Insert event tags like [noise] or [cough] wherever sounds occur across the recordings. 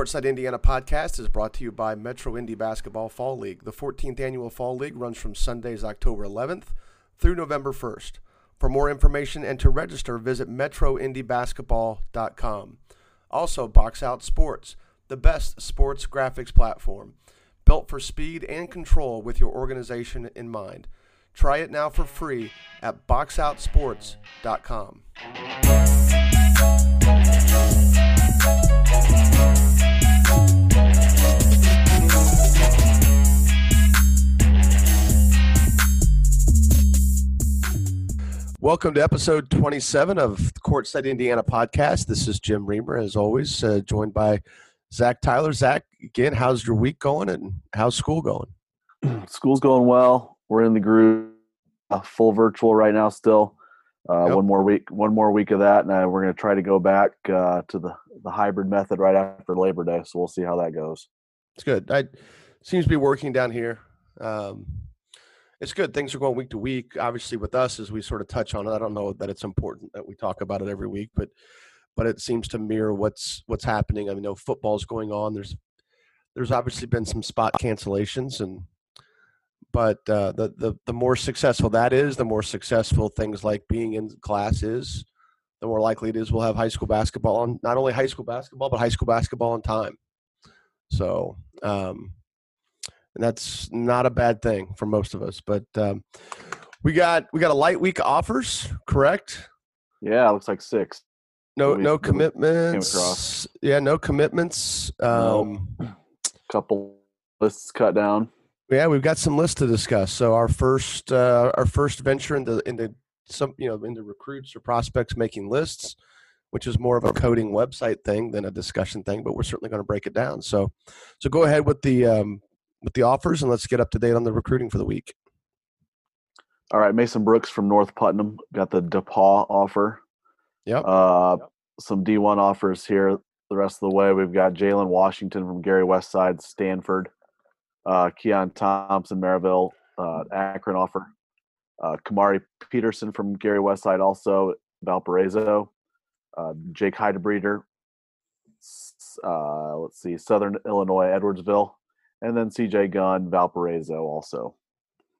Courtside Indiana podcast is brought to you by Metro Indy Basketball Fall League. The 14th annual Fall League runs from Sundays, October 11th through November 1st. For more information and to register, visit metroindybasketball.com. Also, Box Out Sports, the best sports graphics platform, built for speed and control with your organization in mind. Try it now for free at boxoutsports.com. Welcome to episode 27 of the Courtside Indiana podcast. This is Jim Reamer, as always, uh, joined by Zach Tyler. Zach, again, how's your week going and how's school going? [clears throat] School's going well. We're in the groove, uh, full virtual right now still. Uh, yep. One more week, one more week of that, and uh, we're going to try to go back uh, to the, the hybrid method right after Labor Day. So we'll see how that goes. It's good. I seems to be working down here. Um, it's good. Things are going week to week. Obviously, with us, as we sort of touch on it, I don't know that it's important that we talk about it every week, but but it seems to mirror what's what's happening. I mean, football's going on. There's there's obviously been some spot cancellations, and but uh, the the the more successful that is, the more successful things like being in class is, the more likely it is we'll have high school basketball on not only high school basketball but high school basketball on time. So um, and that's not a bad thing for most of us. But um, we got we got a light week offers, correct? Yeah, looks like six. No, we, no commitments. Yeah, no commitments. Um, no. Couple lists cut down. Yeah, we've got some lists to discuss. So our first uh, our first venture into into some you know into recruits or prospects making lists, which is more of a coding website thing than a discussion thing. But we're certainly going to break it down. So so go ahead with the um, with the offers and let's get up to date on the recruiting for the week. All right, Mason Brooks from North Putnam got the DePaul offer. Yep. Uh, yep. Some D1 offers here the rest of the way. We've got Jalen Washington from Gary Westside, Stanford. Uh, Keon Thompson, Merrillville, uh, Akron offer. Uh, Kamari Peterson from Gary Westside, also Valparaiso. Uh, Jake Heidbreder, uh, let's see, Southern Illinois, Edwardsville and then CJ Gunn, Valparaiso also.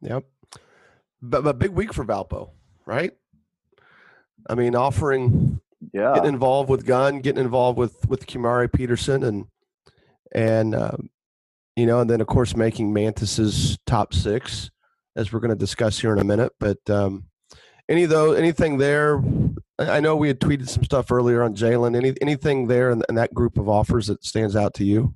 Yep. But, a big week for Valpo, right? I mean, offering, yeah, getting involved with Gunn, getting involved with with Kamari Peterson, and and um, you know, and then of course making Mantis's top six, as we're going to discuss here in a minute. But um, any though anything there, I know we had tweeted some stuff earlier on Jalen. Any anything there in, in that group of offers that stands out to you?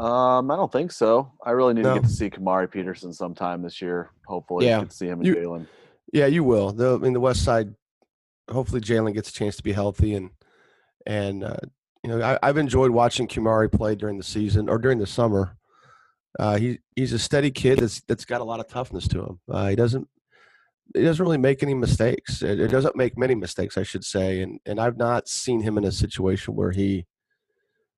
Um, I don't think so. I really need no. to get to see Kamari Peterson sometime this year. Hopefully, yeah. see him and Jalen. Yeah, you will. The, I mean, the West Side. Hopefully, Jalen gets a chance to be healthy and and uh, you know I, have enjoyed watching Kamari play during the season or during the summer. Uh, he he's a steady kid that's that's got a lot of toughness to him. Uh, he doesn't he doesn't really make any mistakes. It, it, doesn't make many mistakes, I should say. And and I've not seen him in a situation where he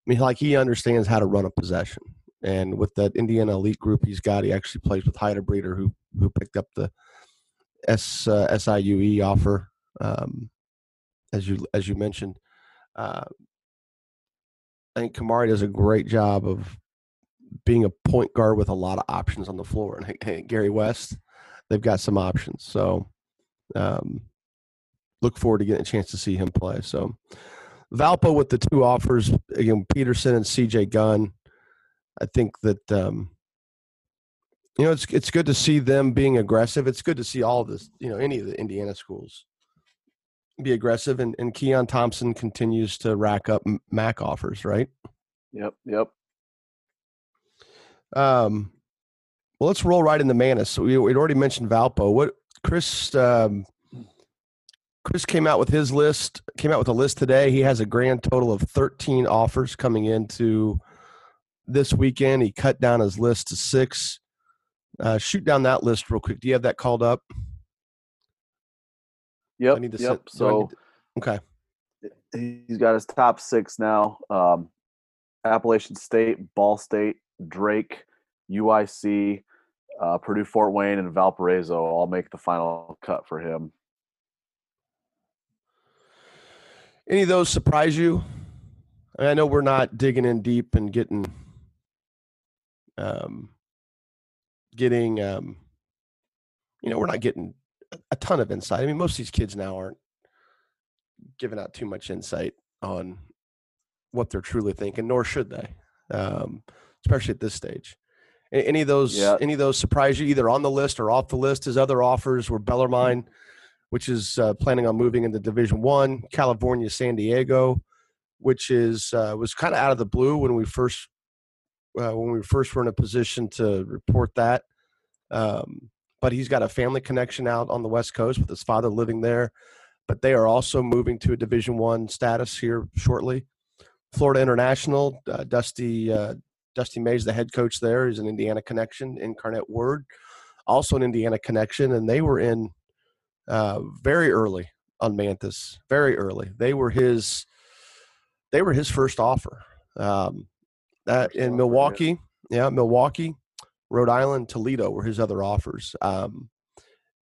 mean, like he understands how to run a possession, and with that Indiana elite group he's got, he actually plays with Heidbreder, who who picked up the S uh, SIUE offer, um, as you as you mentioned. Uh, I think Kamari does a great job of being a point guard with a lot of options on the floor. And Gary West, they've got some options. So um, look forward to getting a chance to see him play. So Valpo with the two offers, again, Peterson and CJ Gunn. I think that um, you know it's it's good to see them being aggressive. It's good to see all of this, you know, any of the Indiana schools be aggressive, and and Keon Thompson continues to rack up MAC offers, right? Yep, yep. Um, well, let's roll right into Mantis. So we would already mentioned Valpo. What Chris um, Chris came out with his list, came out with a list today. He has a grand total of 13 offers coming into this weekend. He cut down his list to six. Uh, shoot down that list real quick. Do you have that called up? Yep. I need to yep. so, to, okay. He's got his top six now. Um, Appalachian State, Ball State, Drake, UIC, uh, Purdue Fort Wayne, and Valparaiso all make the final cut for him. Any of those surprise you? I, mean, I know we're not digging in deep and getting um getting um you know we're not getting a ton of insight. I mean, most of these kids now aren't giving out too much insight on what they're truly thinking, nor should they, um, especially at this stage. Any of those, Yeah. any of those surprise you, either on the list or off the list? His other offers were Bellarmine, which is uh, planning on moving into Division One, California, San Diego, which is uh, was kind of out of the blue when we first uh, when we first were in a position to report that. Um, but he's got a family connection out on the West Coast with his father living there. But they are also moving to a Division One status here shortly. Florida International, uh, Dusty uh, Dusty Mays, the head coach there, is an Indiana connection. Incarnate Word, also an Indiana connection, and they were in uh, very early on Mantis. Very early, they were his. They were his first offer. Um, that in. Milwaukee, yeah, Milwaukee, Rhode Island, Toledo were his other offers. Um,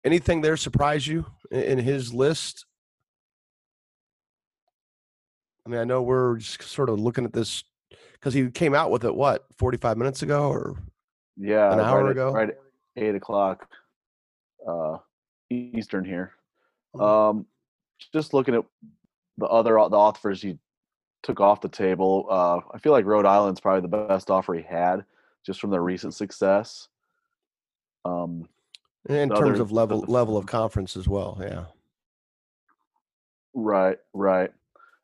anything there surprise you in, in his list? I mean, I know we're just sort of looking at this because he came out with it what 45 minutes ago or Yeah, An hour right at- ago? right at eight o'clock, uh, Eastern here. Mhm. Um, just looking at the other the offers he took off the table. Uh, I feel like Rhode Island's probably the best offer he had, just from their recent success. Um, in terms other- of level the- level of conference as well. Yeah. Right, right.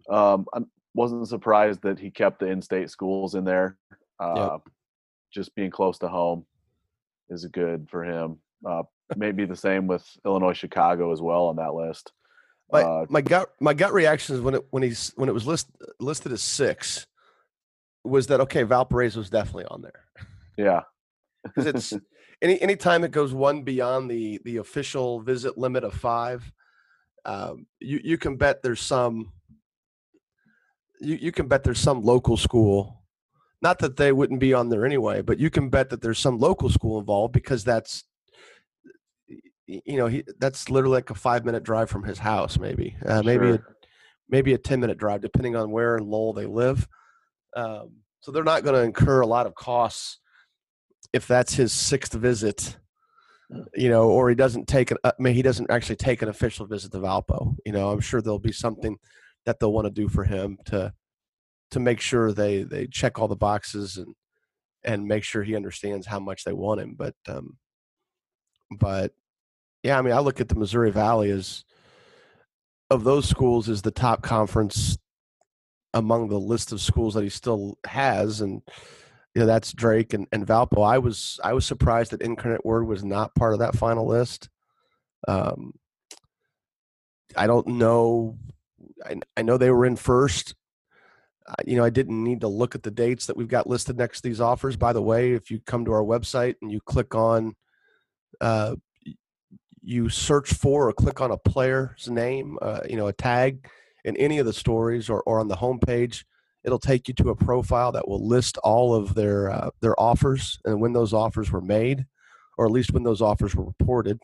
Um, I wasn't surprised that he kept the in-state schools in there. Uh, Just being close to home is good for him. Uh, maybe the same with Illinois, Chicago as well on that list. My Uh, my gut my gut reaction is when it when he's when it was list, listed as six was that okay Valparaiso was definitely on there Yeah, [laughs] because it's any anytime it goes one beyond the the official visit limit of five, um, you you can bet there's some you you can bet there's some local school. Not that they wouldn't be on there anyway, but you can bet that there's some local school involved because that's you know he that's literally like a five minute drive from his house maybe uh, maybe a, maybe a 10 minute drive depending on where in lowell they live. Um, so they're not going to incur a lot of costs if that's his sixth visit you know or he doesn't take an, uh, I mean, he doesn't actually take an official visit to valpo you know i'm sure there'll be something that they'll want to do for him to to make sure they they check all the boxes and and make sure he understands how much they want him but um but yeah i mean i look at the missouri valley as of those schools is the top conference among the list of schools that he still has and you know that's drake and, and valpo. I was i was surprised that incarnate word was not part of that final list. Um i don't know i, I know they were in first. Uh, you know i didn't need to look at the dates that we've got listed next to these offers. By the way if you come to our website and you click on uh, you search for or click on a player's name, uh, you know, a tag in any of the stories or, or on the homepage, it'll take you to a profile that will list all of their uh, their offers and when those offers were made, or at least when those offers were reported.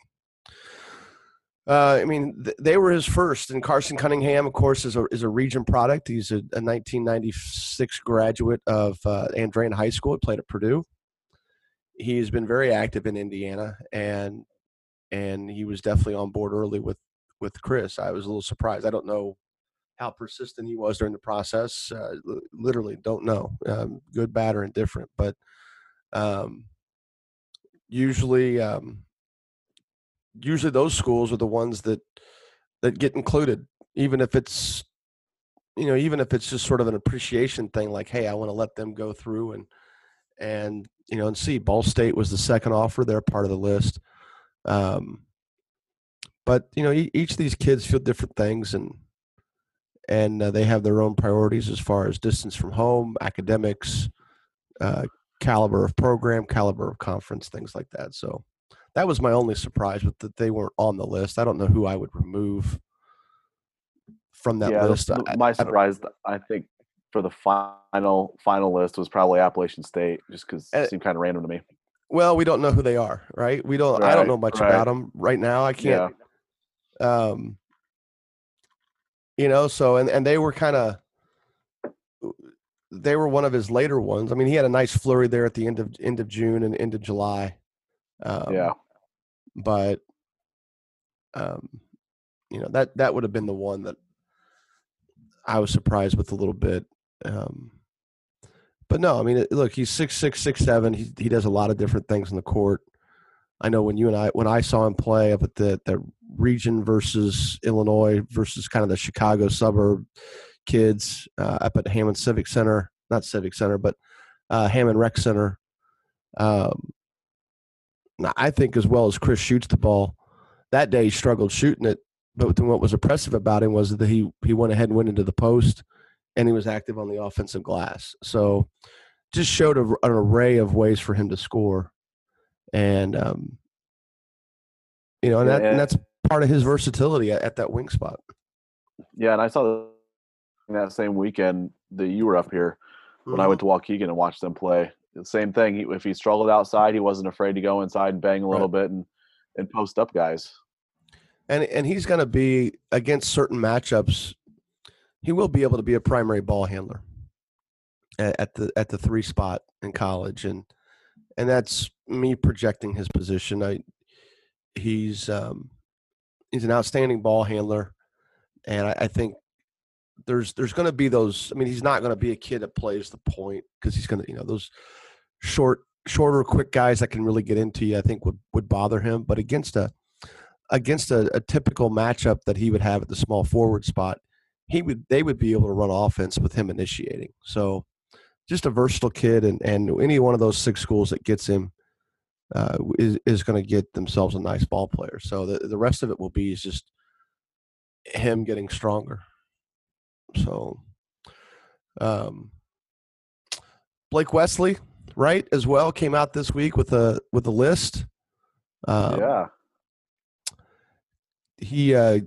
Uh, I mean, th- they were his first, and Carson Cunningham, of course, is a is a region product. He's a, a 1996 graduate of uh, Andrean High School. He played at Purdue. He's been very active in Indiana, and and he was definitely on board early with with Chris. I was a little surprised. I don't know how persistent he was during the process. Uh, li- literally, don't know. Um, good, bad, or indifferent. But um, usually, um, usually those schools are the ones that that get included, even if it's you know, even if it's just sort of an appreciation thing. Like, hey, I want to let them go through and and you know and see. Ball State was the second offer; they're part of the list. Um, but you know, e- each of these kids feel different things, and and uh, they have their own priorities as far as distance from home, academics, uh, caliber of program, caliber of conference, things like that. So that was my only surprise, but that they weren't on the list. I don't know who I would remove from that yeah, list. I- my I surprise, I think, for the final final list was probably Appalachian State, just because it seemed kind of random to me. Well, we don't know who they are, right? We don't. I don't know much right. about them right now. I can't. um you know so and and they were kind of they were one of his later ones. I mean, he had a nice flurry there at the end of end of June and end of July. Um, yeah. but um, you know that that would have been the one that I was surprised with a little bit. Um, but no, I mean, look, he's six six six seven. He he does a lot of different things in the court. I know when you and I when I saw him play up at the the region versus Illinois versus kind of the Chicago suburb kids uh, up at Hammond Civic Center, not Civic Center, but uh, Hammond Rec Center. Um, I think as well as Chris shoots the ball, that day he struggled shooting it. But what was impressive about him was that he he went ahead and went into the post, and he was active on the offensive glass. So just showed a, an array of ways for him to score, and um, you know, and, that, and that's part of his versatility at, at, that wing spot. Yeah, and I saw that same weekend that you were up here when mm-hmm. I went to Waukegan and watched them play. The same thing. He, if he struggled outside, he wasn't afraid to go inside and bang a little right. bit and and post up guys. And and he's going to be against certain matchups. He will be able to be a primary ball handler at, at the at the three spot in college, and and that's me projecting his position. I he's um, he's an outstanding ball handler, and I, I think there's there's going to be those. I mean, he's not going to be a kid that plays the point because he's going to you know those short shorter, quick guys that can really get into you, I think would would bother him. But against a against a, a, typical matchup that he would have at the small forward spot, he would they would be able to run offense with him initiating. So just a versatile kid, and and any one of those six schools that gets him uh, is is going to get themselves a nice ball player. So the the rest of it will be is just him getting stronger. So, um, Blake Wesley, right as well came out this week with a with a list. Um, yeah. He uh,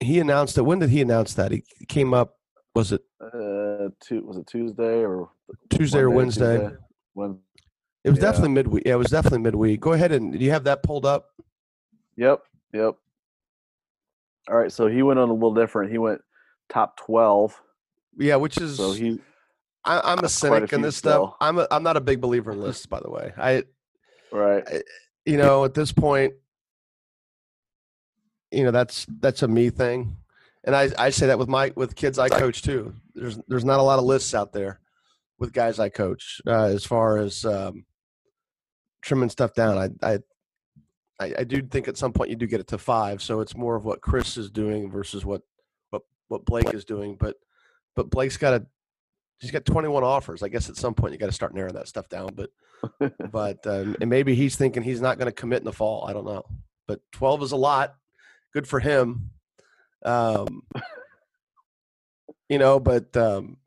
he announced it. When did he announce that? He came up. Was it? Uh, two, was it Tuesday or Tuesday Monday, or Wednesday? Tuesday? When, it was yeah. definitely midweek. Yeah, it was definitely midweek. Go ahead and do you have that pulled up? Yep. Yep. All right. So he went on a little different. He went top twelve. Yeah, which is so he I, am a cynic in this still. stuff. I'm a, I'm not a big believer in [laughs] lists, by the way. I right. I, you know, at this point, you know that's that's a me thing, and I I say that with my with kids I coach too. There's there's not a lot of lists out there with guys I coach uh, as far as um, trimming stuff down. I, I I I do think at some point you do get it to five, so it's more of what Chris is doing versus what what what Blake is doing, but but Blake's got a he's got 21 offers. I guess at some point you got to start narrowing that stuff down. But [laughs] but um, and maybe he's thinking he's not going to commit in the fall. I don't know. But 12 is a lot. Good for him. Um, you know, but um,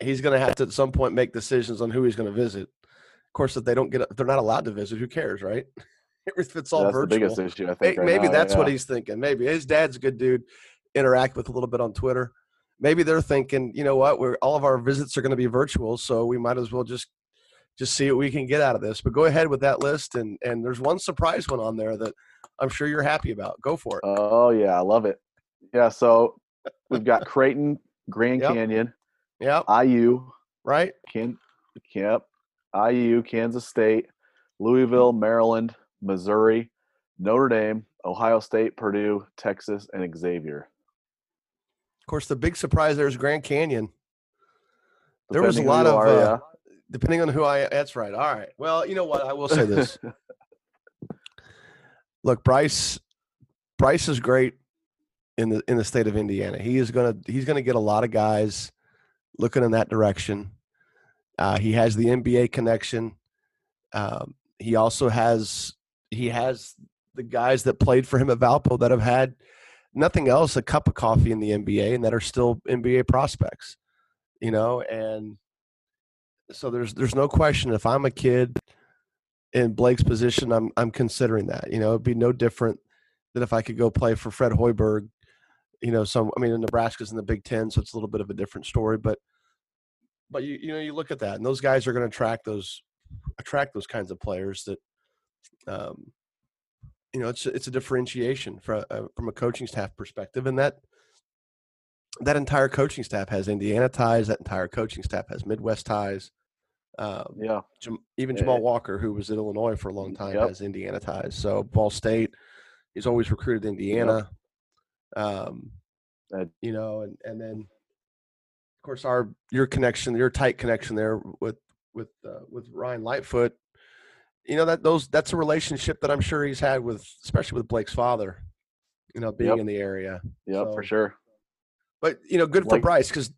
he's going to have to at some point make decisions on who he's going to visit. Of course, if they don't get, they're not allowed to visit, who cares, right? [laughs] if it's all that's virtual, the biggest issue. I think right maybe now, that's yeah. what he's thinking. Maybe his dad's a good dude. Interact with a little bit on Twitter maybe they're thinking, you know what, we're all of our visits are going to be virtual, so we might as well just just see what we can get out of this. But go ahead with that list, and and there's one surprise one on there that I'm sure you're happy about. Go for it. Oh yeah, I love it. Yeah, so we've got [laughs] Creighton, Grand yep. Canyon, yep, IU, right, Can, yep, IU, Kansas State, Louisville, Maryland, Missouri, Notre Dame, Ohio State, Purdue, Texas, and Xavier. Of course, the big surprise there is Grand Canyon. There was a lot of, are, uh, yeah. depending on who I. That's right. All right. Well, you know what? I will say this. [laughs] Look, Bryce. Bryce is great in the in the state of Indiana. He is gonna he's gonna get a lot of guys looking in that direction. Uh, he has the NBA connection. Um, he also has he has the guys that played for him at Valpo that have had nothing else a cup of coffee in the NBA and that are still NBA prospects, you know, and so there's there's no question if I'm a kid in Blake's position, I'm I'm considering that. You know, it'd be no different than if I could go play for Fred Hoiberg. You know, some I mean, Nebraska's in the Big Ten, so it's a little bit of a different story. But but you you know you look at that, and those guys are going to attract those attract those kinds of players that um, you know it's it's a differentiation from uh, from a coaching staff perspective, and that that entire coaching staff has Indiana ties. That entire coaching staff has Midwest ties. Um, Yeah. Even Jamall yeah. Walker, who was at Illinois for a long time, Yep. has Indiana ties. So Ball State, he's always recruited Indiana. Um, That- you know, and and then of course our your connection, your tight connection there with with uh, with Ryan Lightfoot. You know that those that's a relationship that I'm sure he's had with, especially with Blake's father. You know, being Yep. in the area. Yep, for sure. But you know, good for Like- Bryce because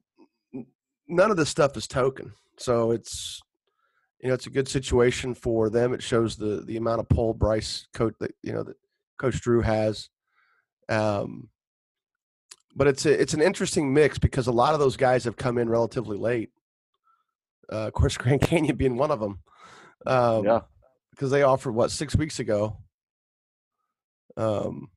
none of this stuff is token. So it's you know it's a good situation for them. It shows the the amount of pull Bryce coach that you know that Coach Drew has. Um, but it's a, it's an interesting mix because a lot of those guys have come in relatively late. Uh, of course, [laughs] Grand Canyon being one of them. Um, yeah. because they offered what six weeks ago. Um,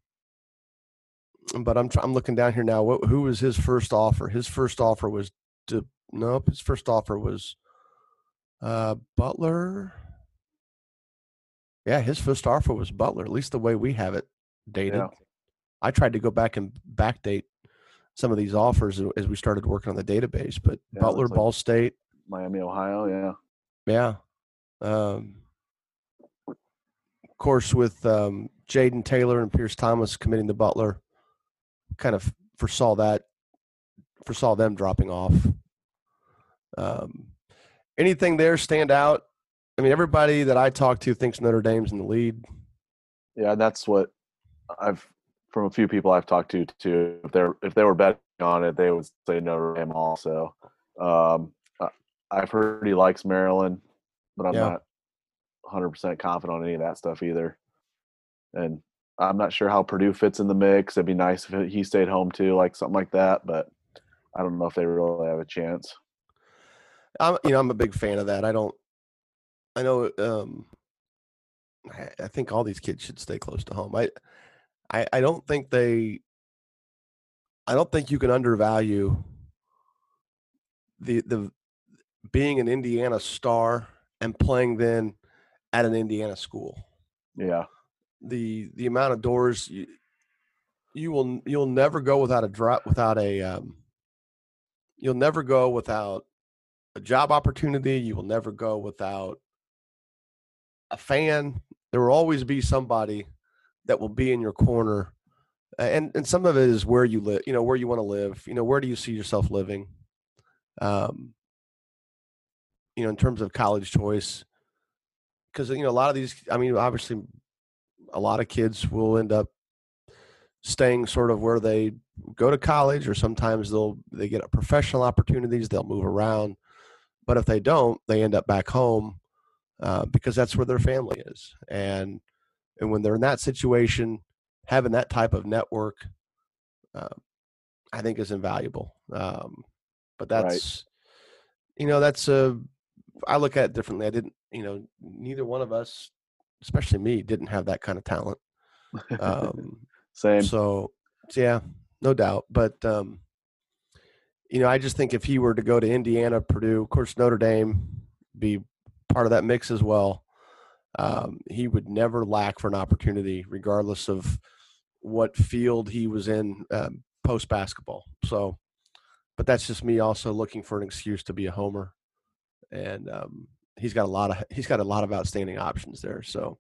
but I'm I'm looking down here now. What who was his first offer? His first offer was to nope. His first offer was uh Butler. Yeah, his first offer was Butler. At least the way we have it dated. Yeah. I tried to go back and backdate some of these offers as- we started working on the database, but Yeah, Butler, like- Ball State, Miami, Ohio. Yeah. yeah. Um, of course, with um, Jaden Taylor and Pierce Thomas committing to Butler, kind of foresaw that, foresaw them dropping off. Um, anything there stand out? I mean, everybody that I talk to thinks Notre Dame's in the lead. Yeah, that's what I've from a few people I've talked to too. If they're if they were betting on it, they would say Notre Dame also. Um, I've heard he likes Maryland, but I'm Yeah. not 100 percent confident on any of that stuff either. And I'm not sure how Purdue fits in the mix. It'd be nice if he stayed home too, like something like that. But I don't know if they really have a chance. I'm, you know, I'm a big fan of that. I don't. I know. Um, I, I think all these kids should stay close to home. I, I, I don't think they. I don't think you can undervalue the the being an Indiana star and playing then at an Indiana school. Yeah, The the amount of doors you, you will you'll never go without a drop without a um, you'll never go without a job opportunity. You will never go without a fan. There will always be somebody that will be in your corner. And and some of it is where you live, you know, where you want to live, you know, where do you see yourself living? Um, you know, in terms of college choice. Because you know, a lot of these, I mean, obviously a lot of kids will end up staying sort of where they go to college or sometimes they'll they get professional opportunities, they'll move around but if they don't, they end up back home uh, because that's where their family is. And and when they're in that situation, having that type of network, uh, I think is invaluable. Um, but Right. that's you know that's a I look at it differently. I didn't you know neither one of us, especially me, didn't have that kind of talent. [laughs] Um, same. so, so yeah, no doubt. But um, you know, I just think if he were to go to Indiana, Purdue, of course Notre Dame, be part of that mix as well. Um, he would never lack for an opportunity, regardless of what field he was in um, post basketball. So, but that's just me also looking for an excuse to be a homer, and um, he's got a lot of he's got a lot of outstanding options there. So,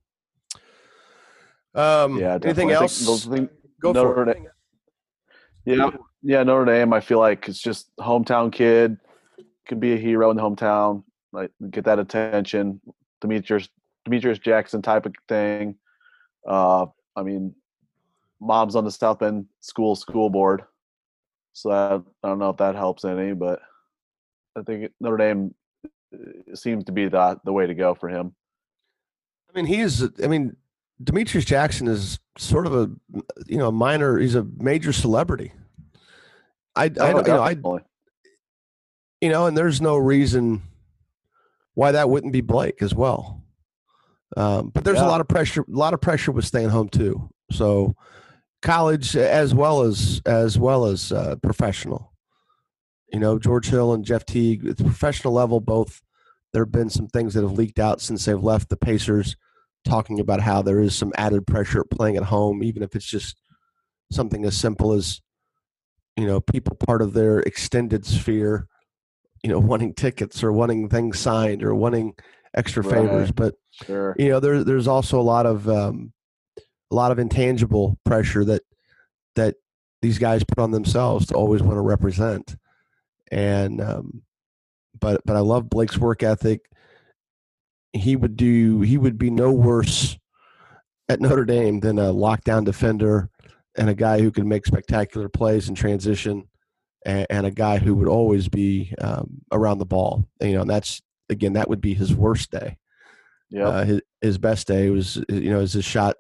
um, yeah, anything definitely. Else? things- Go Notre for it. Dame- Yeah, yeah, Notre Dame. I feel like it's just hometown kid could be a hero in the hometown, like get that attention. Demetrius Demetrius Jackson type of thing. Uh, I mean, mom's on the South Bend school school board, so I, I don't know if that helps any, but I think Notre Dame uh, seems to be the the way to go for him. I mean, he's. I mean, Demetrius Jackson is sort of a you know minor. He's a major celebrity. I, I Oh, don't- you know I you know, and there's no reason why that wouldn't be Blake as well. Um, but there's a lot of pressure. A lot of pressure with staying home too. So college as well as as well as uh, professional. You know, George Hill and Jeff Teague at the professional level, both there have been some things that have leaked out since they've left the Pacers, talking about how there is some added pressure playing at home, even if it's just something as simple as you know people part of their extended sphere you know wanting tickets or wanting things signed or wanting extra favors. But Sure. you know there, there's also a lot of um, a lot of intangible pressure that that these guys put on themselves to always want to represent. And um, but but I love Blake's work ethic. He would do he would be no worse at Notre Dame than a lockdown defender and a guy who can make spectacular plays in transition and, and a guy who would always be um, around the ball you know and that's again that would be his worst day Yeah, uh, his, his best day was, you know, as his shot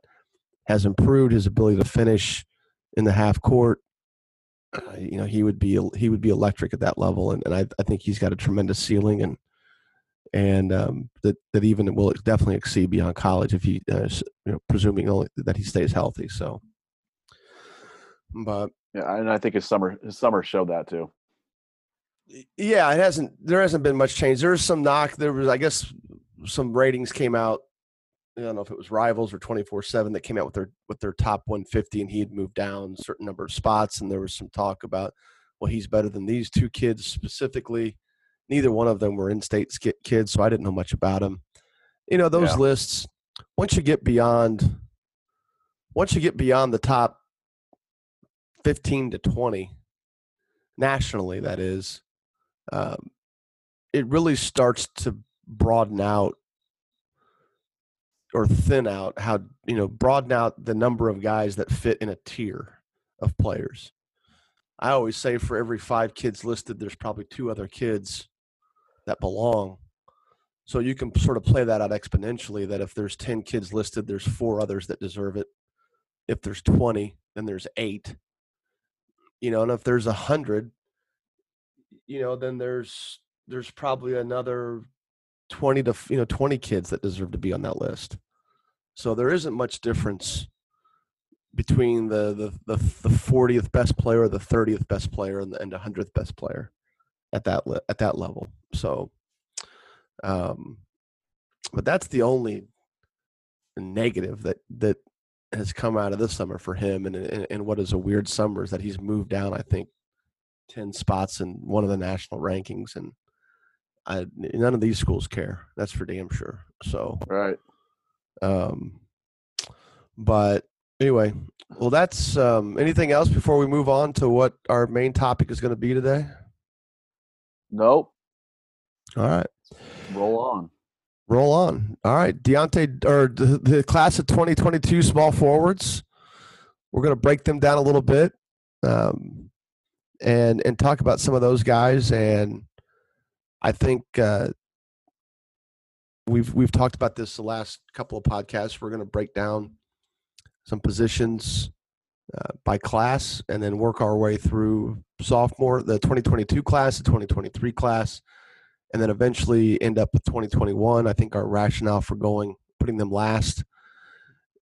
has improved, his ability to finish in the half court. Uh, you know, he would be he would be electric at that level, and, and I, I think he's got a tremendous ceiling, and and um, that that even will definitely exceed beyond college if he, uh, you know, presuming only that he stays healthy. So, but yeah, and I think his summer his summer showed that too. yeah, it hasn't. There hasn't been much change. There was some knock. There was, I guess, some ratings came out. I don't know if it was Rivals or twenty four seven that came out with their with their top one fifty, and he had moved down a certain number of spots, and there was some talk about, well, he's better than these two kids specifically. Neither one of them were in-state kids, so I didn't know much about them. You know, those Yeah. lists. Once you get beyond, once you get beyond the top fifteen to twenty, nationally, that is, um, it really starts to broaden out or thin out how you know broaden out the number of guys that fit in a tier of players. I always say for every five kids listed there's probably two other kids that belong. So you can sort of play that out exponentially that if there's 10 kids listed there's four others that deserve it. If there's 20 then there's eight you know and if there's a hundred you know then there's there's probably another 20 to you know 20 kids that deserve to be on that list. So there isn't much difference between the the the, the 40th best player the 30th best player and the, and the 100th best player at that at that level. So um but that's the only negative that that has come out of this summer for him and and, and what is a weird summer is that he's moved down i think 10 spots in one of the national rankings and I, none of these schools care. That's for damn sure. So, Right. um, but anyway, well, that's um, anything else before we move on to what our main topic is going to be today. Nope. All right, Roll on. Roll on. All right, Deontay or the, the class of 2022 small forwards. We're going to break them down a little bit, um, and and talk about some of those guys. And I think uh, we've we've talked about this the last couple of podcasts. We're going to break down some positions uh, by class, and then work our way through sophomore, the 2022 class, the 2023 class, and then eventually end up with 2021. I think our rationale for going putting them last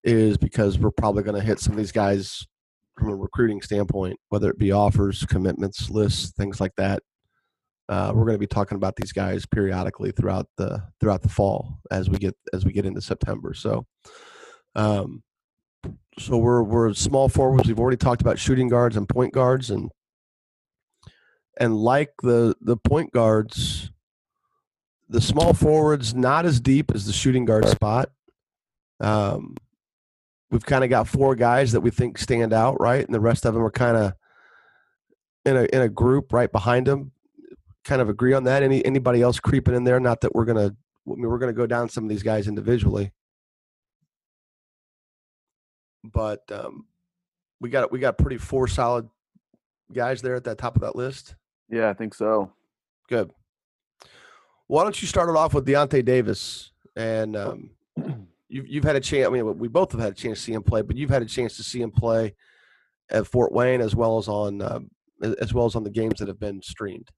is because we're probably going to hit some of these guys from a recruiting standpoint, whether it be offers, commitments, lists, things like that. Uh, we're going to be talking about these guys periodically throughout the throughout the fall as we get as we get into September. So, um, so we're we're small forwards. We've already talked about shooting guards and point guards, and and like the the point guards, the small forwards not as deep as the shooting guard spot. Um, we've kind of got four guys that we think stand out, right, and the rest of them are kind of in a in a group right behind them. Kind of agree on that. Any anybody else creeping in there? Not that we're gonna. I mean, we're gonna go down some of these guys individually, but um, we got we got pretty four solid guys there at that top of that list. Yeah, I think so. Good. Why don't you start it off with Deontay Davis? And um, [clears throat] you've you've had a chance. I mean, we both have had a chance to see him play, but you've had a chance to see him play at Fort Wayne as well as on um, as well as on the games that have been streamed.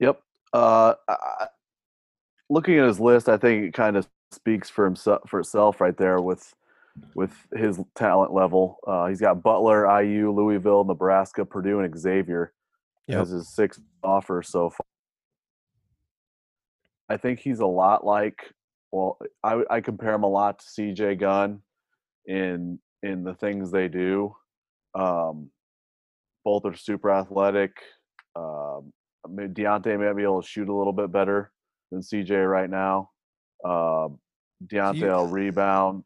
Yep. Uh, I, looking at his list, I think it kind of speaks for himself for itself right there with with his talent level. Uh, he's got Butler, IU, Louisville, Nebraska, Purdue, and Xavier Yep. as his six offers so far. I think he's a lot like. Well, I, I compare him a lot to CJ Gunn in in the things they do. Um, both are super athletic. Um, I mean, Deontay may be able to shoot a little bit better than CJ right now. Um, Deontay you- will rebound.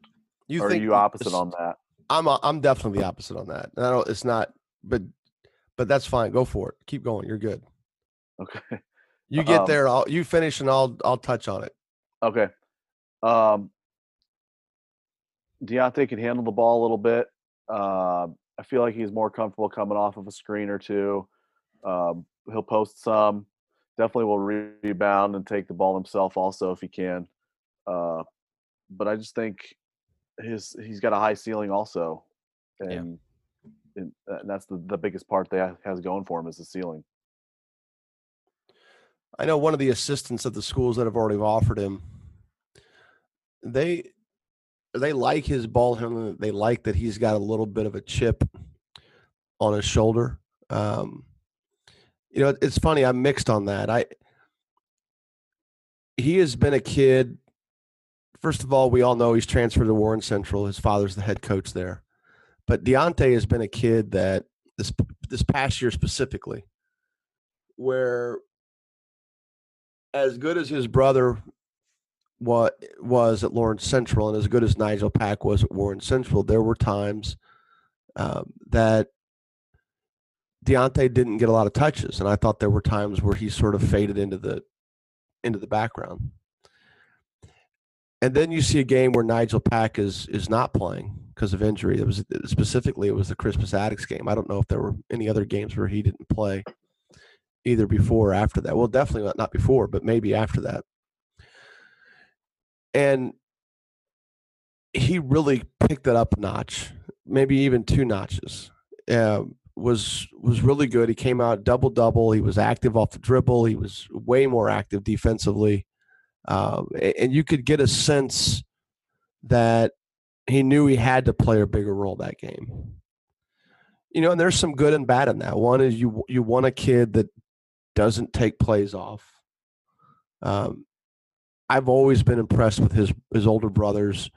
You are think you opposite on that? I'm a- I'm definitely the opposite on that. And I don't. It's not. But but that's fine. Go for it. Keep going. You're good. Okay. You get Um, there. I'll you finish and I'll I'll touch on it. Okay. Um, Deontay can handle the ball a little bit. Uh, I feel like he's more comfortable coming off of a screen or two. Um, he'll post some. Definitely will rebound and take the ball himself also if he can. Uh, but I just think his he's got a high ceiling also, Yeah. and, and, and that's the, the biggest part that has going for him is the ceiling. I know one of the assistants at the schools that have already offered him. They they like his ball handling. They like that he's got a little bit of a chip on his shoulder. Um, you know, it's funny. I'm mixed on that. I he has been a kid. First of all, we all know he's transferred to Warren Central. His father's the head coach there. But Deontay has been a kid that this this past year specifically, where as good as his brother was at Lawrence Central and as good as Nigel Pack was at Warren Central, there were times um, that Deontay didn't get a lot of touches, and I thought there were times where he sort of faded into the into the background. And then you see a game where Nigel Pack is is not playing because of injury. It was specifically it was the Crispus Attucks game. I don't know if there were any other games where he didn't play either before or after that. Well, definitely not, not before, but maybe after that. And he really picked it up a notch, maybe even two notches. Uh, was was really good. He came out double double. He was active off the dribble. He was way more active defensively, a- and you could get a sense that he knew he had to play a bigger role that game. You know, and there's some good and bad in that. One is you you want a kid that doesn't take plays off. Um, I've always been impressed with his his older brothers,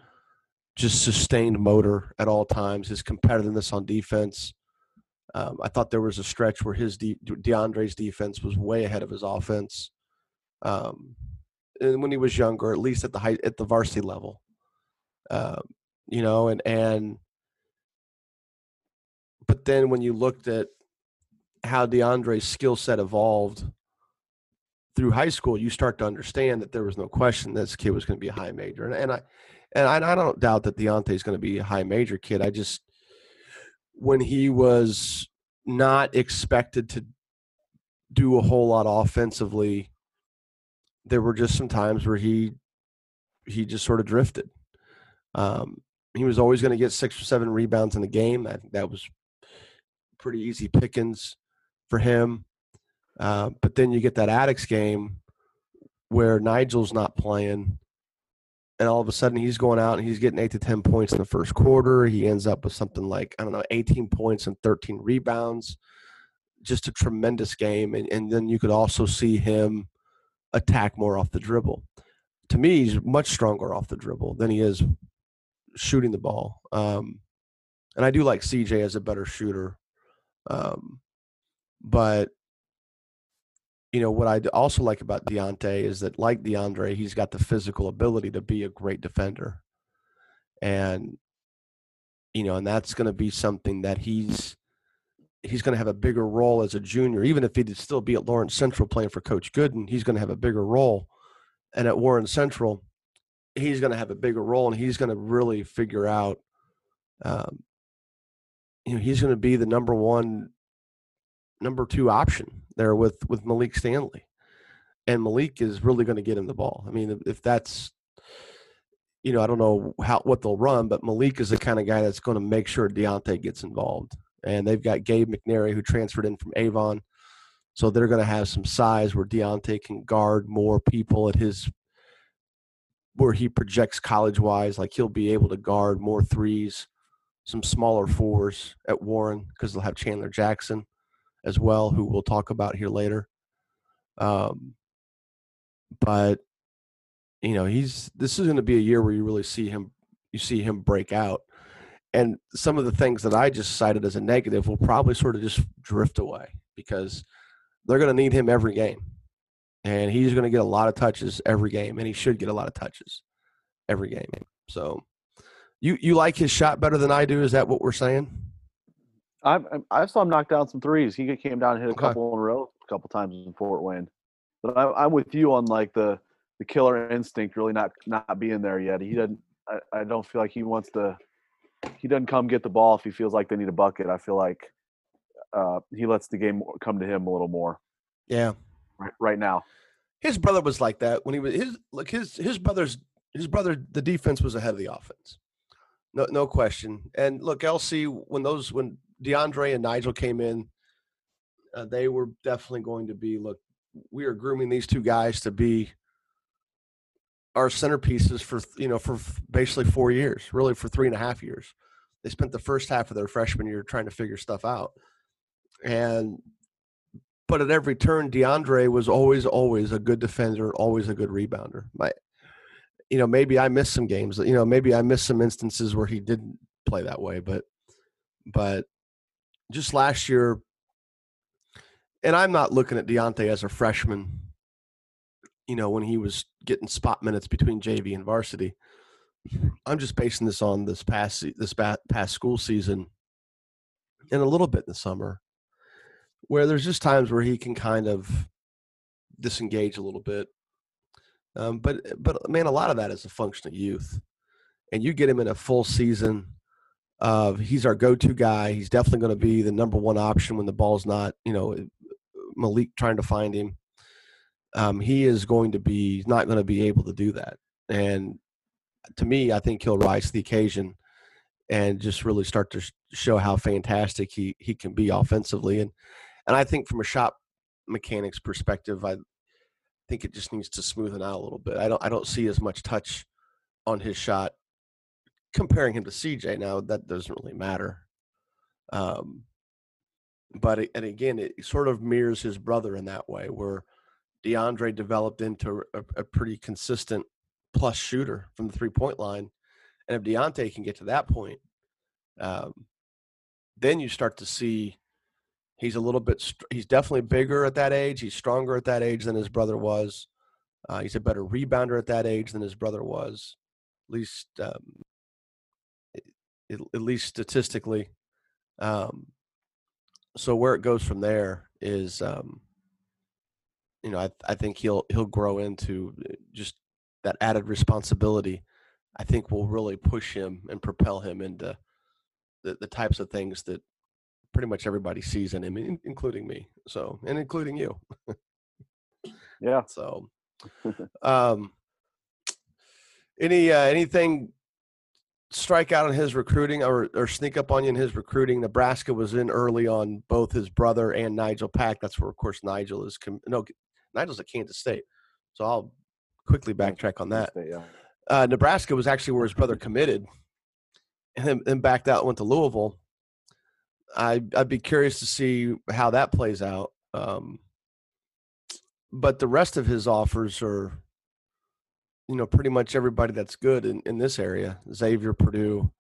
just sustained motor at all times, his competitiveness on defense. Um, I thought there was a stretch where his De- DeAndre's defense was way ahead of his offense, um, and when he was younger, at least at the high, at the varsity level, um, you know, and and but then when you looked at how DeAndre's skill set evolved through high school, you start to understand that there was no question this kid was going to be a high major, and, and I and I, I don't doubt that Deontay is going to be a high major kid. I just when he was not expected to do a whole lot offensively, there were just some times where he he just sort of drifted. Um, he was always going to get six or seven rebounds in the game. I think that was pretty easy pickings for him. Uh, but then you get that Attucks game where Nigel's not playing, and all of a sudden he's going out and he's getting eight to ten points in the first quarter. He ends up with something like I don't know, eighteen points and thirteen rebounds. Just a tremendous game, and, and then you could also see him attack more off the dribble. To me, he's much stronger off the dribble than he is shooting the ball. Um, and I do like CJ as a better shooter. Um, but you know what I also like about Deontay is that, like DeAndre, he's got the physical ability to be a great defender, and you know, and that's going to be something that he's he's going to have a bigger role as a junior, even if he'd still be at Lawrence Central playing for Coach Gooden. He's going to have a bigger role, and at Warren Central, he's going to have a bigger role, and he's going to really figure out. Um, you know, he's going to be the number one number two option there with with Malik Stanley, and Malik is really going to get him the ball. I mean, if, that's you know, I don't know how what they'll run, but Malik is the kind of guy that's going to make sure Deontay gets involved. And they've got Gabe McNary who transferred in from Avon, so they're going to have some size where Deontay can guard more people at his where he projects college wise. Like he'll be able to guard more threes, some smaller fours at Warren because they'll have Chandler Jackson as well, who we'll talk about here later. Um, but you know, he's this is going to be a year where you really see him, you see him break out, and some of the things that I just cited as a negative will probably sort of just drift away because they're going to need him every game, and he's going to get a lot of touches every game, and he should get a lot of touches every game. So, you you like his shot better than I do? Is that what we're saying? I I saw him knock down some threes. He came down and hit a Okay. couple in a row, a couple times in Fort Wayne. But I, I'm with you on like the the killer instinct really not not being there yet. He doesn't. I, I don't feel like he wants to. He doesn't come get the ball if he feels like they need a bucket. I feel like uh, he lets the game come to him a little more Yeah, right, right now. his brother was like that when he was his look his his brother's his brother the defense was ahead of the offense no no question and look lc when those when deandre and nigel came in uh, they were definitely going to be look we are grooming these two guys to be our centerpieces for you know for basically four years really for three and a half years they spent the first half of their freshman year trying to figure stuff out and but at every turn, DeAndre was always, always a good defender, always a good rebounder. My, you know, maybe I missed some games. You know, maybe I missed some instances where he didn't play that way, but, but just last year, and I'm not looking at Deontay as a freshman. You know, when he was getting spot minutes between JV and varsity, I'm just basing this on this past this past school season, and a little bit in the summer where there's just times where he can kind of disengage a little bit. Um, but but man, a lot of that is a function of youth, and you get him in a full season of he's our go-to guy. He's definitely going to be the number one option when the ball's not you know Malik trying to find him. Um, he is going to be not going to be able to do that, and to me, I think he'll rise to the occasion and just really start to show how fantastic he he can be offensively and and I think from a shot mechanics perspective, I think it just needs to smoothen out a little bit. I don't I don't see as much touch on his shot comparing him to CJ. Now that doesn't really matter. Um, but it, and again, it sort of mirrors his brother in that way, where DeAndre developed into a, a pretty consistent plus shooter from the three point line, and if Deontay can get to that point, um, then you start to see he's a little bit, he's definitely bigger at that age he's stronger at that age than his brother was uh, he's a better rebounder at that age than his brother was at least um, at, at least statistically um, so where it goes from there is um, you know I, I think he'll he'll grow into uh, just that added responsibility i think will really push him and propel him into the, the types of things that pretty much everybody sees in him, including me. So, and including you. Yeah. [laughs] So, um, any uh, anything strike out on his recruiting or, or sneak up on you in his recruiting? Nebraska was in early on both his brother and Nigel Pack. That's where, of course, Nigel is. Com- no, Nigel's at Kansas State. So I'll quickly backtrack on that. Yeah. Uh, Nebraska was actually where his brother committed, and then, then backed out, and went to Louisville. I I'd be curious to see how that plays out. Um, but the rest of his offers are, you know, pretty much everybody that's good in, in this area: Xavier, Purdue,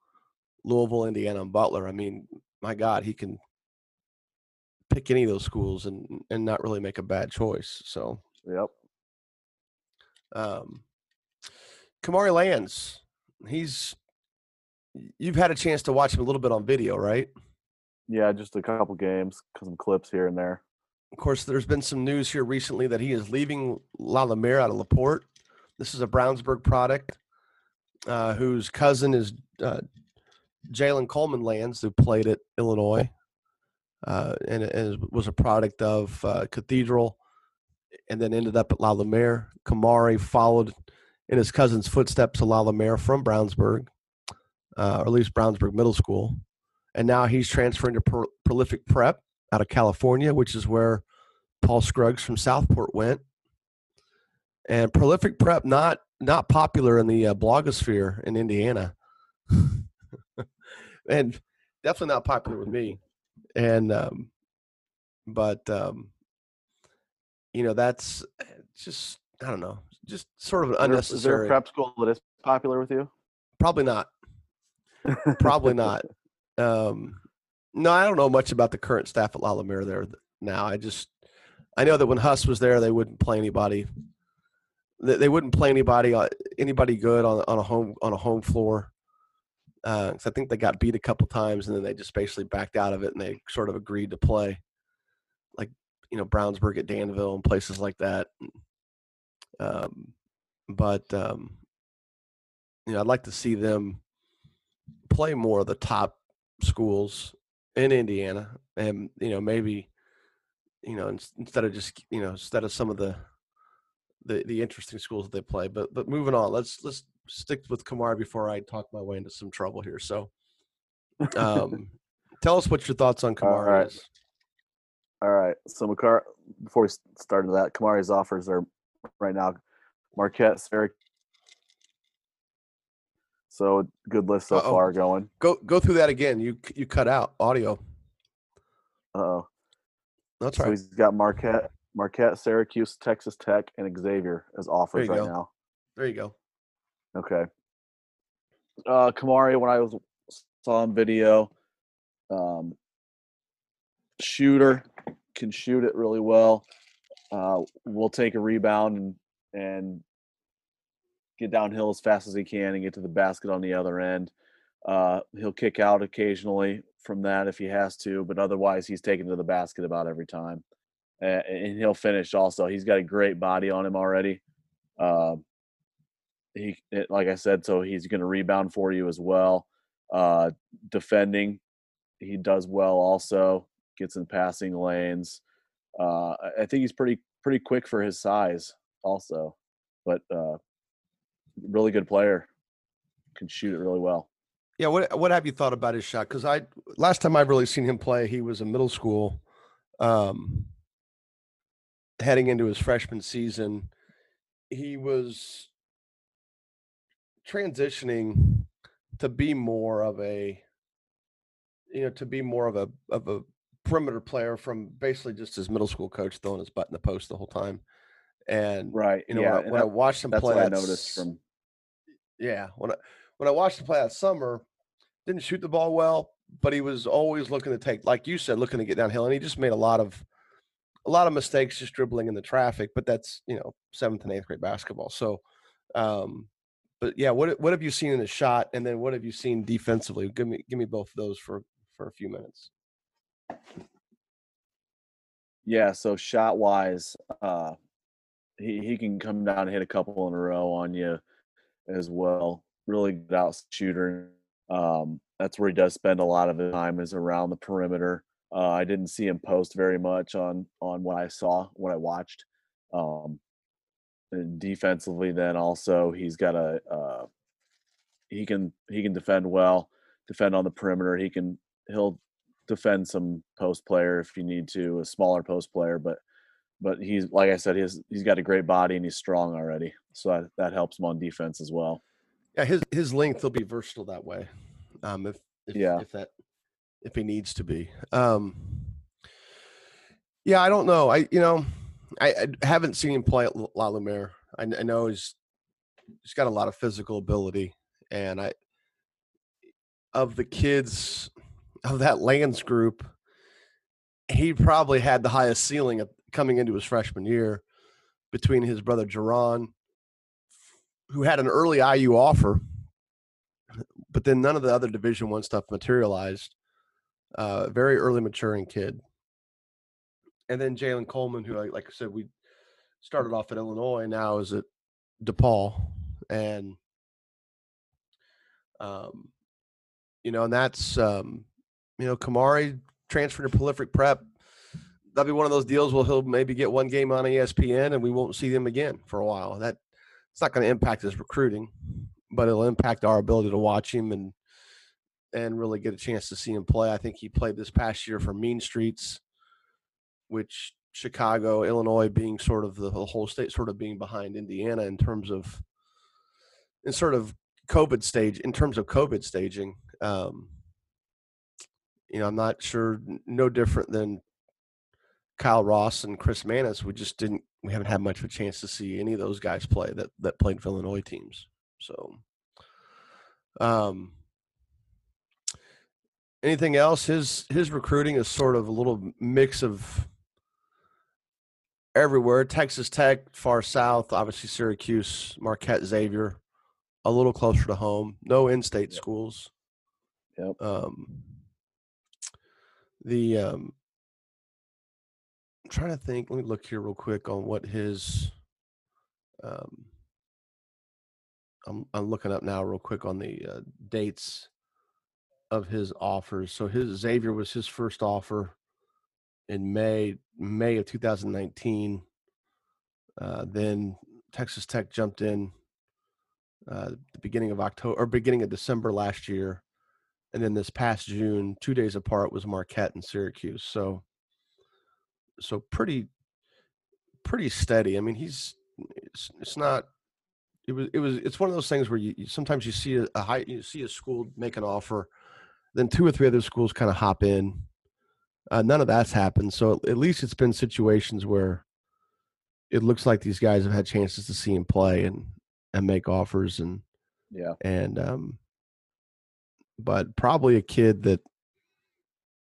Louisville, Indiana, and Butler. I mean, my God, he can pick any of those schools and and not really make a bad choice. So, Yep. um, Kamari Lands, he's you've had a chance to watch him a little bit on video, right? Yeah, just a couple games, some clips here and there. Of course, there's been some news here recently that he is leaving La Lumiere out of Laporte. This is a Brownsburg product uh, whose cousin is uh, Jalen Coleman Lands, who played at Illinois uh, and, and was a product of uh, Cathedral and then ended up at La Lumiere. Kamari followed in his cousin's footsteps to La Lumiere from Brownsburg, uh, or at least Brownsburg Middle School. And now he's transferring to Pro- Prolific Prep out of California, which is where Paul Scruggs from Southport went. And Prolific Prep not not popular in the uh, blogosphere in Indiana, [laughs] and definitely not popular with me. And um, but um, you know that's just I don't know, just sort of an Is there- Is there unnecessary. a prep school that is popular with you? Probably not. Probably not. [laughs] Um, no, I don't know much about the current staff at La there now. I just I know that when Huss was there, they wouldn't play anybody. They, wouldn't play anybody uh, anybody good on on a home on a home floor. Uh, I think they got beat a couple times, and then they just basically backed out of it, and they sort of agreed to play, like you know Brownsburg at Danville and places like that. Um, but um, you know, I'd like to see them play more of the top schools in Indiana, and you know maybe you know instead of just you know instead of some of the the the interesting schools that they play. But but moving on, let's let's stick with Kamari before I talk my way into some trouble here. So, um, [laughs] tell us what your thoughts on Kamari right. is. All right. So Makar, before we started that, Kamari's offers are right now Marquette, Sarah. So good list so Uh-oh. far going. Go go through that again. You you cut out audio. Uh-oh. That's So right. he's got Marquette, Marquette, Syracuse, Texas Tech, and Xavier as offers right go. now. There you go. Okay. Uh, Kamari, when I was saw him video, um, shooter can shoot it really well. Uh, will take a rebound and and get downhill as fast as he can and get to the basket on the other end. Uh, he'll kick out occasionally from that if he has to, but otherwise he's taken to the basket about every time, and, he'll finish. Also, he's got a great body on him already. Uh, he, like I said, so he's going to rebound for you as well. Uh, defending, he does well. Also, gets in passing lanes. Uh, I- I think he's pretty pretty quick for his size. Also, but uh, really good player. Can shoot it really well. Yeah, what what have you thought about his shot? Because I last time I've really seen him play, he was in middle school, um, heading into his freshman season. He was transitioning to be more of a, you know, to be more of a of a perimeter player from basically just his middle school coach throwing his butt in the post the whole time. And Right. you know, yeah. when, I, when I watched him play, I noticed from. yeah, when I when I watched him play that summer, didn't shoot the ball well, but he was always looking to take, like you said, looking to get downhill, and he just made a lot of a lot of mistakes just dribbling in the traffic. But that's you know seventh and eighth grade basketball. So, um, but yeah, what what have you seen in the shot, and then what have you seen defensively? Give me give me both of those for for a few minutes. Yeah. So shot wise, uh, he he can come down and hit a couple in a row on you as well. Really good out shooter. Um, that's where he does spend a lot of his time is around the perimeter. Uh, I didn't see him post very much on on what I saw, what I watched. Um, and defensively, then also he's got a uh, he can he can defend well, defend on the perimeter. He can he'll defend some post player if you need to, a smaller post player, but but he's like I said, he's he's got a great body and he's strong already, so that, that helps him on defense as well. Yeah, his his length will be versatile that way. Um, if if, Yeah. if that if he needs to be. Um, yeah, I don't know. I you know, I, I haven't seen him play at La Lumiere. I, I know he's he's got a lot of physical ability, and I of the kids of that Lands group, he probably had the highest ceiling coming into his freshman year between his brother Jerron, who had an early IU offer, but then none of the other Division One stuff materialized. Uh, very early maturing kid, and then Jalen Coleman, who, like, I said, we started off at Illinois, now is at DePaul, and um, you know, and that's um, you know, Kamari transferred to Prolific Prep. That'll be one of those deals where he'll maybe get one game on ESPN, and we won't see them again for a while. That it's not going to impact his recruiting, but it'll impact our ability to watch him and and really get a chance to see him play. I think he played this past year for Mean Streets, which Chicago, Illinois being sort of the whole state sort of being behind Indiana in terms of in sort of COVID stage in terms of COVID staging. Um, you know, I'm not sure, no different than Kyle Ross and Chris Manis. We just didn't, we haven't had much of a chance to see any of those guys play that that played for Illinois teams. So, um, anything else? His his recruiting is sort of a little mix of everywhere. Texas Tech, far south, obviously Syracuse, Marquette, Xavier, a little closer to home. No in-state Yep. schools. Yep. Um, the um, I'm trying to think. Let me look here real quick on what his. Um, I'm I'm looking up now real quick on the uh, dates of his offers. So his Xavier was his first offer in May May of 2019. Uh, then Texas Tech jumped in uh, the beginning of October or beginning of December last year, and then this past June, two days apart, was Marquette and Syracuse. So, so pretty, pretty steady. I mean, he's it's, it's not. It was it was it's one of those things where you, you sometimes you see a, a high you see a school make an offer, then two or three other schools kind of hop in. Uh, none of that's happened. So at least it's been situations where it looks like these guys have had chances to see him play and and make offers and Yeah. and um but probably a kid that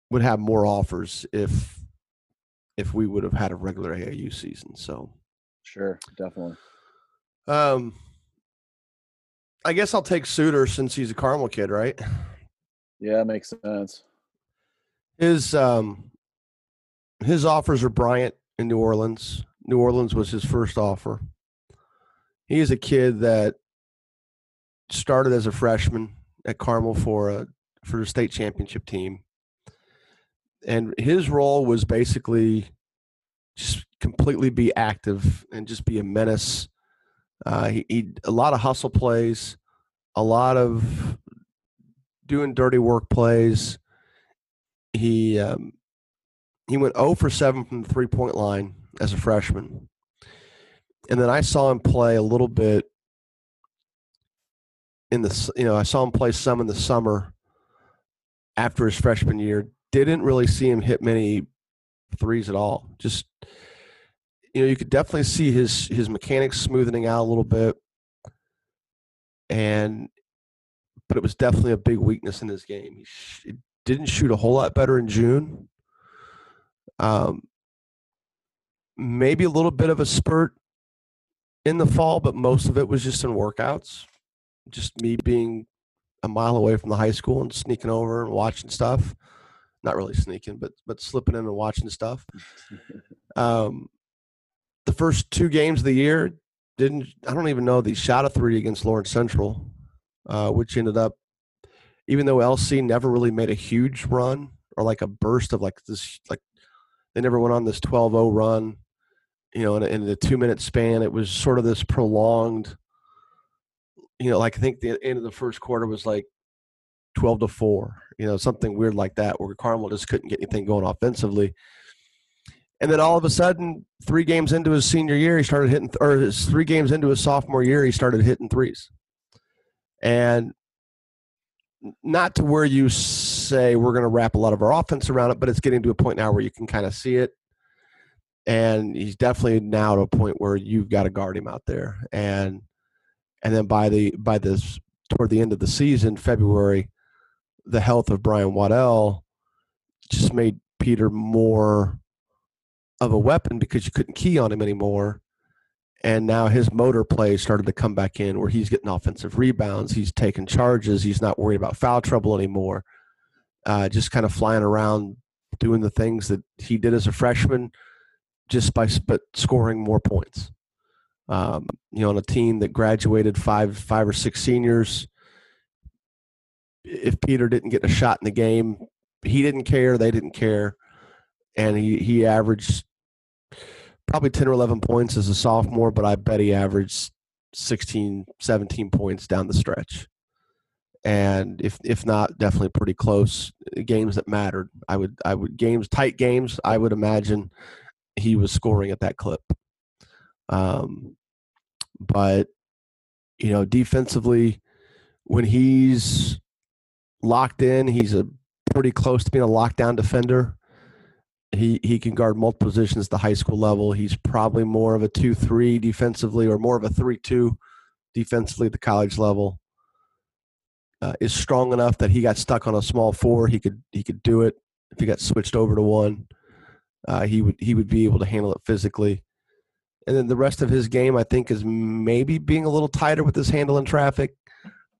would have more offers if if we would have had a regular AAU season. So Sure. Definitely. um I guess I'll take Suter since he's a Carmel kid, right? Yeah, makes sense. His um his offers are Bryant in New Orleans. New Orleans was his first offer. He is a kid that started as a freshman at Carmel for a for a state championship team. And his role was basically just completely be active and just be a menace. Uh, he, he a lot of hustle plays, a lot of doing dirty work plays. He um, he went 0 for 7 from the three point line as a freshman. And then I saw him play a little bit in the you know, I saw him play some in the summer after his freshman year. Didn't really see him hit many threes at all. Just you know, you could definitely see his his mechanics smoothing out a little bit. And but it was definitely a big weakness in his game. He, sh- he didn't shoot a whole lot better in June. Um, maybe a little bit of a spurt in the fall, but most of it was just in workouts. Just me being a mile away from the high school and sneaking over and watching stuff. Not really sneaking, but but slipping in and watching stuff. [laughs] Um, the first two games of the year didn't. I don't even know. They shot a three against Lawrence Central, uh, which ended up, even though LC never really made a huge run or like a burst of like this, like they never went on this 12-0 run. You know, in, in the two minute span, it was sort of this prolonged. You know, like I think the end of the first quarter was like 12 to 4, you know, something weird like that, where Carmel just couldn't get anything going offensively. And then all of a sudden, three games into his senior year, he started hitting, or three games into his sophomore year, he started hitting threes. And not to where you say we're going to wrap a lot of our offense around it, but it's getting to a point now where you can kind of see it. And he's definitely now to a point where you've got to guard him out there. And and then by the by this toward the end of the season, February, the health of Brian Waddell just made Peter more of a weapon because you couldn't key on him anymore. And now his motor play started to come back in where he's getting offensive rebounds. He's taking charges. He's not worried about foul trouble anymore. Uh, just kind of flying around doing the things that he did as a freshman, just by but scoring more points. Um, you know, on a team that graduated five five or six seniors. If Peter didn't get a shot in the game, he didn't care. They didn't care, and he he averaged probably 10 or 11 points as a sophomore, but I bet he averaged 16, 17 points down the stretch. And if if not, definitely pretty close games that mattered. I would I would games tight games. I would imagine he was scoring at that clip. Um, but you know, defensively, when he's locked in, he's a pretty close to being a lockdown defender. He he can guard multiple positions at the high school level. He's probably more of a two three defensively, or more of a three two defensively at the college level. uh, is strong enough that he got stuck on a small four, he could he could do it. If he got switched over to one, uh, he would he would be able to handle it physically. And then the rest of his game, I think, is maybe being a little tighter with his handle in traffic,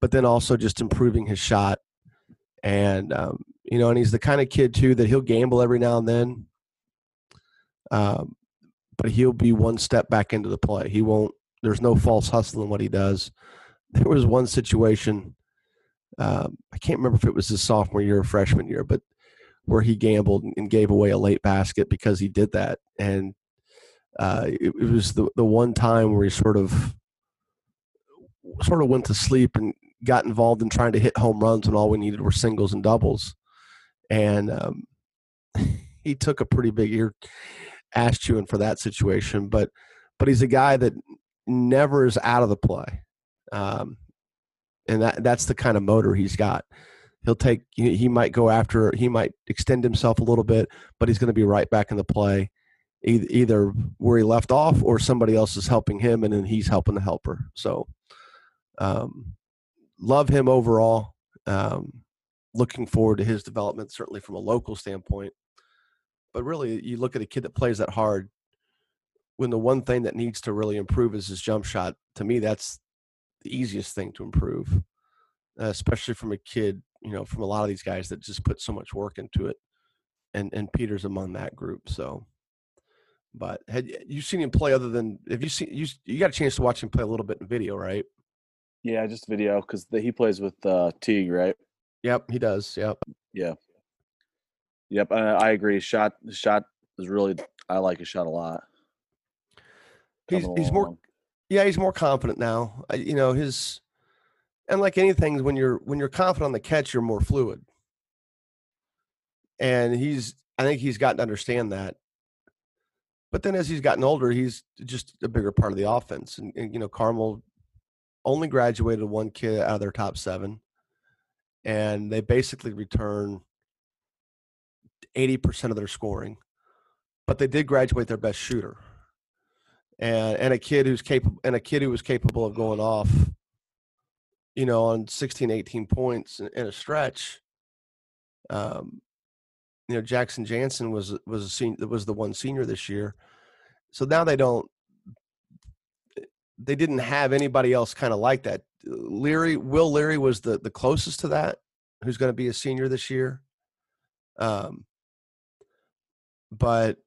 but then also just improving his shot. And um, you know, and he's the kind of kid too that he'll gamble every now and then. Um, but he'll be one step back into the play. He won't. There's no false hustle in what he does. [laughs] There was one situation. Um, I can't remember if it was his sophomore year or freshman year, but where he gambled and gave away a late basket because he did that, and uh, it, it, was the the one time where he sort of sort of went to sleep and got involved in trying to hit home runs when all we needed were singles and doubles, and um, [laughs] he took a pretty big ear ass chewing for that situation. But but he's a guy that never is out of the play, um, and that that's the kind of motor he's got. He'll take he might go after he might extend himself a little bit, but he's going to be right back in the play, either where he left off or somebody else is helping him, and then he's helping the helper. So, um, love him overall. Um, looking forward to his development, certainly from a local standpoint. But really, you look at a kid that plays that hard. When the one thing that needs to really improve is his jump shot, to me, that's the easiest thing to improve, especially from a kid, you know, from a lot of these guys that just put so much work into it. And and Peter's among that group. So, but had you seen him play other than have you seen you you got a chance to watch him play a little bit in video, right? Yeah, just video because he plays with uh, Teague, right? Yep, he does. Yep. Yeah. Yep, I, I agree. Shot shot is really I like his shot a lot. He's he's more yeah, he's more confident now. I, you know, his and like anything when you're when you're confident on the catch, you're more fluid. And he's I think he's gotten to understand that. But then as he's gotten older, he's just a bigger part of the offense. And, and you know, Carmel only graduated one kid out of their top seven. And they basically return 80% of their scoring, but they did graduate their best shooter. And, and a kid who's capable and a kid who was capable of going off, you know, on 16, 18 points in, a stretch. Um, you know, Jackson Jansen was was a senior, was the one senior this year. So now they don't they didn't have anybody else kind of like that. Leary, Will Leary was the the closest to that, who's going to be a senior this year. Um, but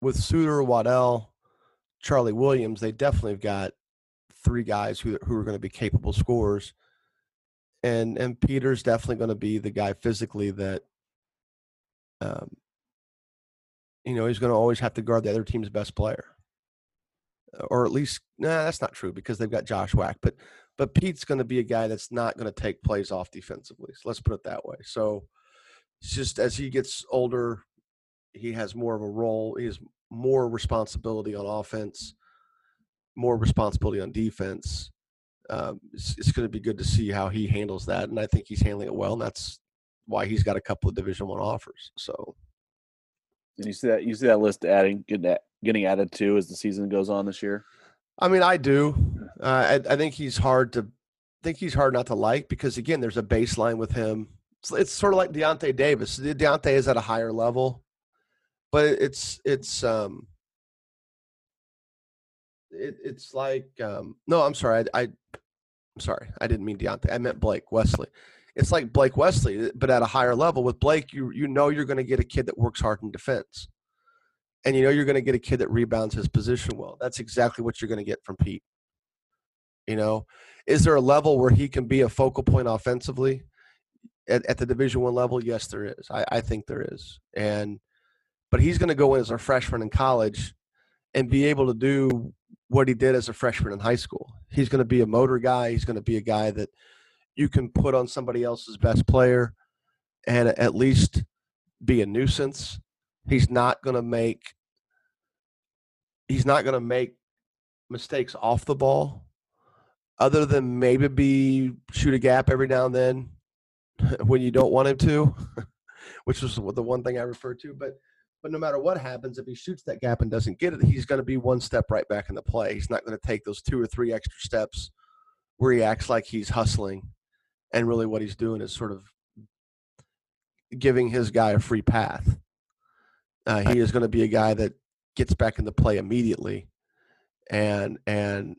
with Suter, Waddell, Charlie Williams, they definitely have got three guys who who are going to be capable scorers. And and Peter's definitely going to be the guy physically that um you know, he's going to always have to guard the other team's best player. Or at least nah, that's not true because they've got Josh Wack, but but Pete's going to be a guy that's not going to take plays off defensively. So let's put it that way. So it's just as he gets older, he has more of a role. He has more responsibility on offense, more responsibility on defense. Um, it's, it's going to be good to see how he handles that, and I think he's handling it well, and that's why he's got a couple of Division One offers. So, and you see that you see that list adding getting getting added to as the season goes on this year. I mean, I do. Uh, I, I think he's hard to think he's hard not to like because again, there's a baseline with him. It's, it's sort of like Deyonta Davis. Deyonta is at a higher level but it's it's um it, it's like um no i'm sorry i, I i'm sorry i didn't mean Deyonta i meant blake wesley it's like blake wesley but at a higher level with blake you you know you're going to get a kid that works hard in defense. And you know you're going to get a kid that rebounds his position well. That's exactly what you're going to get from pete. You know? Is there a level where he can be a focal point offensively? At, at the division one level yes there is. I, I think there is. And but he's going to go in as a freshman in college and be able to do what he did as a freshman in high school. He's going to be a motor guy. He's going to be a guy that you can put on somebody else's best player and at least be a nuisance. He's not going to make he's not going to make mistakes off the ball other than maybe be shoot a gap every now and then [laughs] when you don't want him to, [laughs] which was the one thing I referred to, but but no matter what happens, if he shoots that gap and doesn't get it, he's going to be one step right back in the play. He's not going to take those two or three extra steps where he acts like he's hustling and really what he's doing is sort of giving his guy a free path. Uh, he is going to be a guy that gets back into play immediately, and and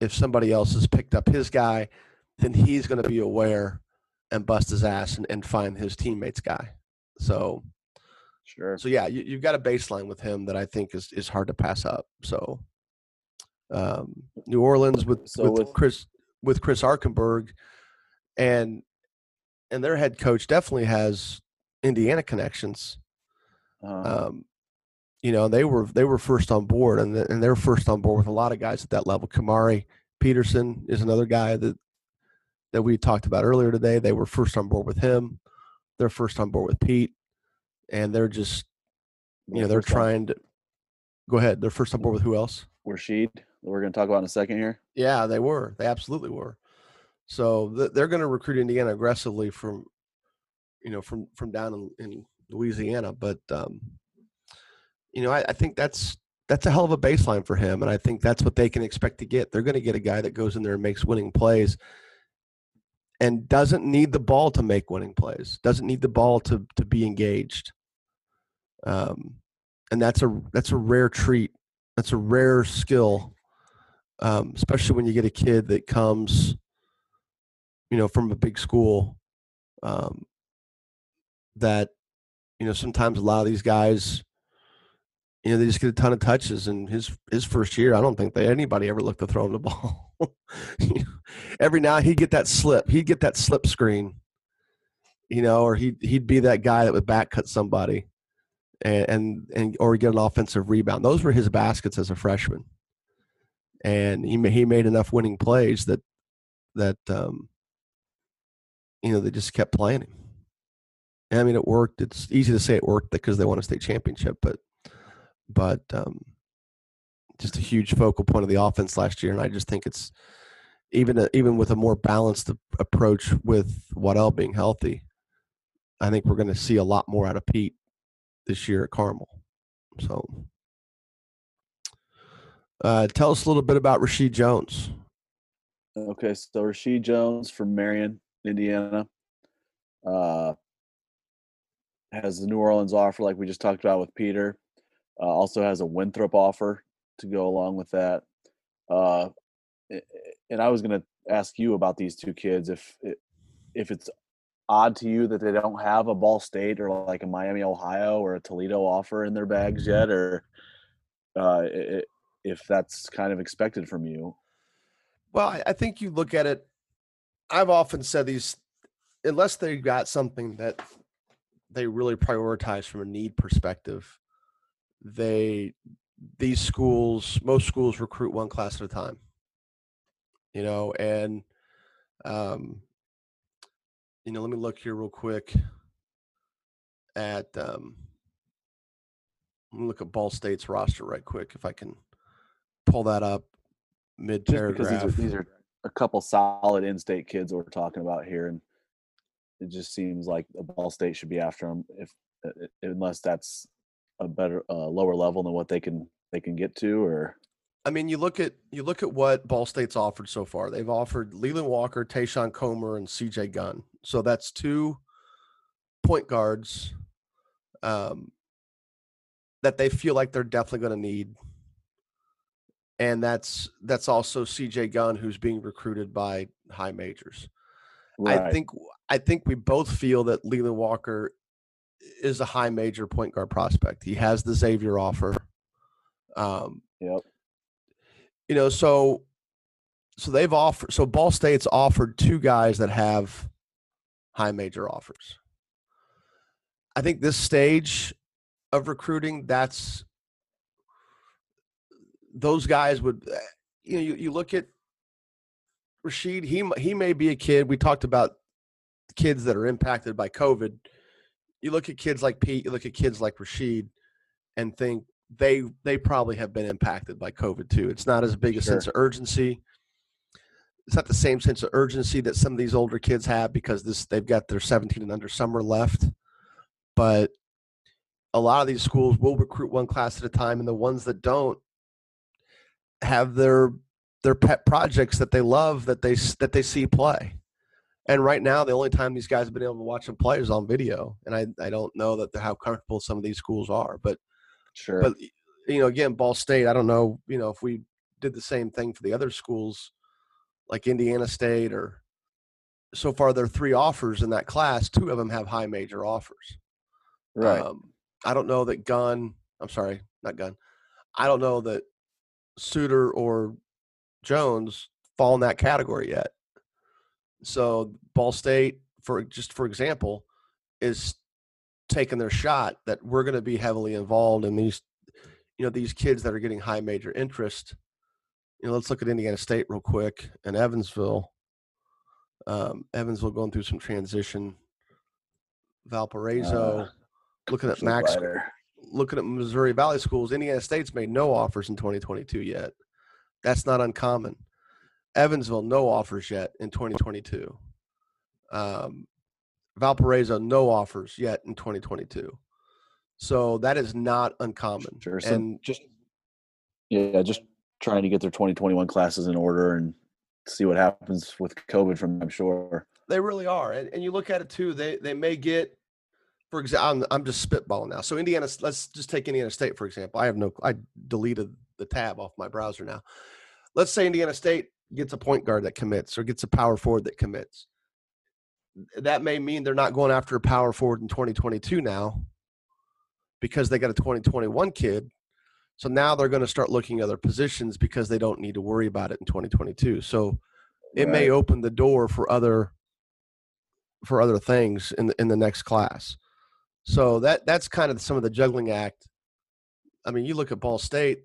if somebody else has picked up his guy, then he's going to be aware and bust his ass and, and find his teammates guy. So Sure. so yeah, you, you've got a baseline with him that I think is is hard to pass up. So um, New Orleans with So with, with- Chris with Chris Arkenberg and and their head coach definitely has Indiana connections. Uh, Um, you know, they were they were first on board, and the, and they're first on board with a lot of guys at that level. Kamari Peterson is another guy that that we talked about earlier today. They were first on board with him. They're first on board with Pete, and they're just you know they're trying to go ahead. They're first on board with who else? Rashid, that we're going to talk about in a second here. Yeah, they were. They absolutely were. So th- they're going to recruit Indiana aggressively from, you know, from from down in, in Louisiana. But um, you know, I, I think that's that's a hell of a baseline for him, and I think that's what they can expect to get. They're going to get a guy that goes in there and makes winning plays, and doesn't need the ball to make winning plays. Doesn't need the ball to to be engaged. Um, and that's a that's a rare treat. That's a rare skill um, especially when you get a kid that comes, you know, from a big school. Um, that, you know, sometimes a lot of these guys, you know, they just get a ton of touches. And his his first year, I don't think that anybody ever looked to throw him the [laughs] ball. Every now he'd get that slip. He'd get that slip screen, you know, or he'd he'd be that guy that would back cut somebody, and and, and or get an offensive rebound. Those were his baskets as a freshman and he he made enough winning plays that that um, you know they just kept playing him. I mean, it worked. It's easy to say it worked because they won a state championship, but but um, just a huge focal point of the offense last year, and I just think it's even a, even with a more balanced approach with Waddell being healthy, I think we're going to see a lot more out of Pete this year at Carmel. So. Uh, tell us a little bit about Rashid Jones. Okay, so Rashid Jones from Marion, Indiana, uh, has the New Orleans offer, like we just talked about with Peter. Uh, also has a Winthrop offer to go along with that. Uh, and I was going to ask you about these two kids if if it's odd to you that they don't have a Ball State or like a Miami, Ohio, or a Toledo offer in their bags yet, or uh, if that's kind of expected from you. Well, I think you look at it. I've often said these, unless they've got something that they really prioritize from a need perspective, they these schools, most schools recruit one class at a time. You know, and um, you know, let me look here real quick at um, let me look at Ball State's roster right quick if I can pull that up mid paragraph. these are these are a couple solid in-state kids we're talking about here, and it just seems like Ball State should be after them if uh, unless that's a better uh, lower level than what they can they can get to, or I mean, you look at you look at what Ball State's offered so far. They've offered Leland Walker, Tayshawn Comer, and C.J. Gunn. So that's two point guards um, that they feel like they're definitely going to need, and that's that's also C.J. Gunn, who's being recruited by high majors. I think I think we both feel that Leland Walker is a high major point guard prospect. He has the Xavier offer. Um, Yep. you know, so so they've offered so Ball State's offered two guys that have high major offers. I think this stage of recruiting, that's those guys would eh, you know you, you look at Rashid, he he may be a kid. We talked about kids that are impacted by COVID. You look at kids like Pete, you look at kids like Rashid, and think they they probably have been impacted by COVID too. It's not as big a sense of urgency. It's not the same sense of urgency that some of these older kids have because this they've got their 17 and under summer left. But a lot of these schools will recruit one class at a time, and the ones that don't have their their pet projects that they love that they that they see play. And right now, the only time these guys have been able to watch them play is on video, and I I don't know that how comfortable some of these schools are, but Sure. but you know, again, Ball State. I don't know, you know, if we did the same thing for the other schools, like Indiana State, or so far there are three offers in that class. Two of them have high major offers. right. Um, I don't know that Gunn. I'm sorry, not Gunn. I don't know that Suter or Jones fall in that category yet. So Ball State, for just for example, is taking their shot that we're going to be heavily involved in these, you know, these kids that are getting high major interest. You know, let's look at Indiana State real quick and Evansville. Um, Evansville going through some transition. Valparaiso, Uh, looking at Max, rider. Looking at Missouri Valley schools. Indiana State's made no offers in 2022 yet. That's not uncommon. Evansville, no offers yet in 2022. Um, Valparaiso, no offers yet in 2022. So that is not uncommon. Sure. So And just yeah, just trying to get their 2021 classes in order and see what happens with COVID from I'm sure. They really are, and, and you look at it too. They they may get, for example, I'm, I'm just spitballing now. So Indiana, let's just take Indiana State for example. I have no, I deleted the tab off my browser now. Let's say Indiana State gets a point guard that commits or gets a power forward that commits. That may mean they're not going after a power forward in 2022 now, because they got a 2021 kid. So now they're going to start looking at other positions because they don't need to worry about it in 2022. So it may open the door for other for other things in the, in the next class. So that that's kind of some of the juggling act. I mean, you look at Ball State;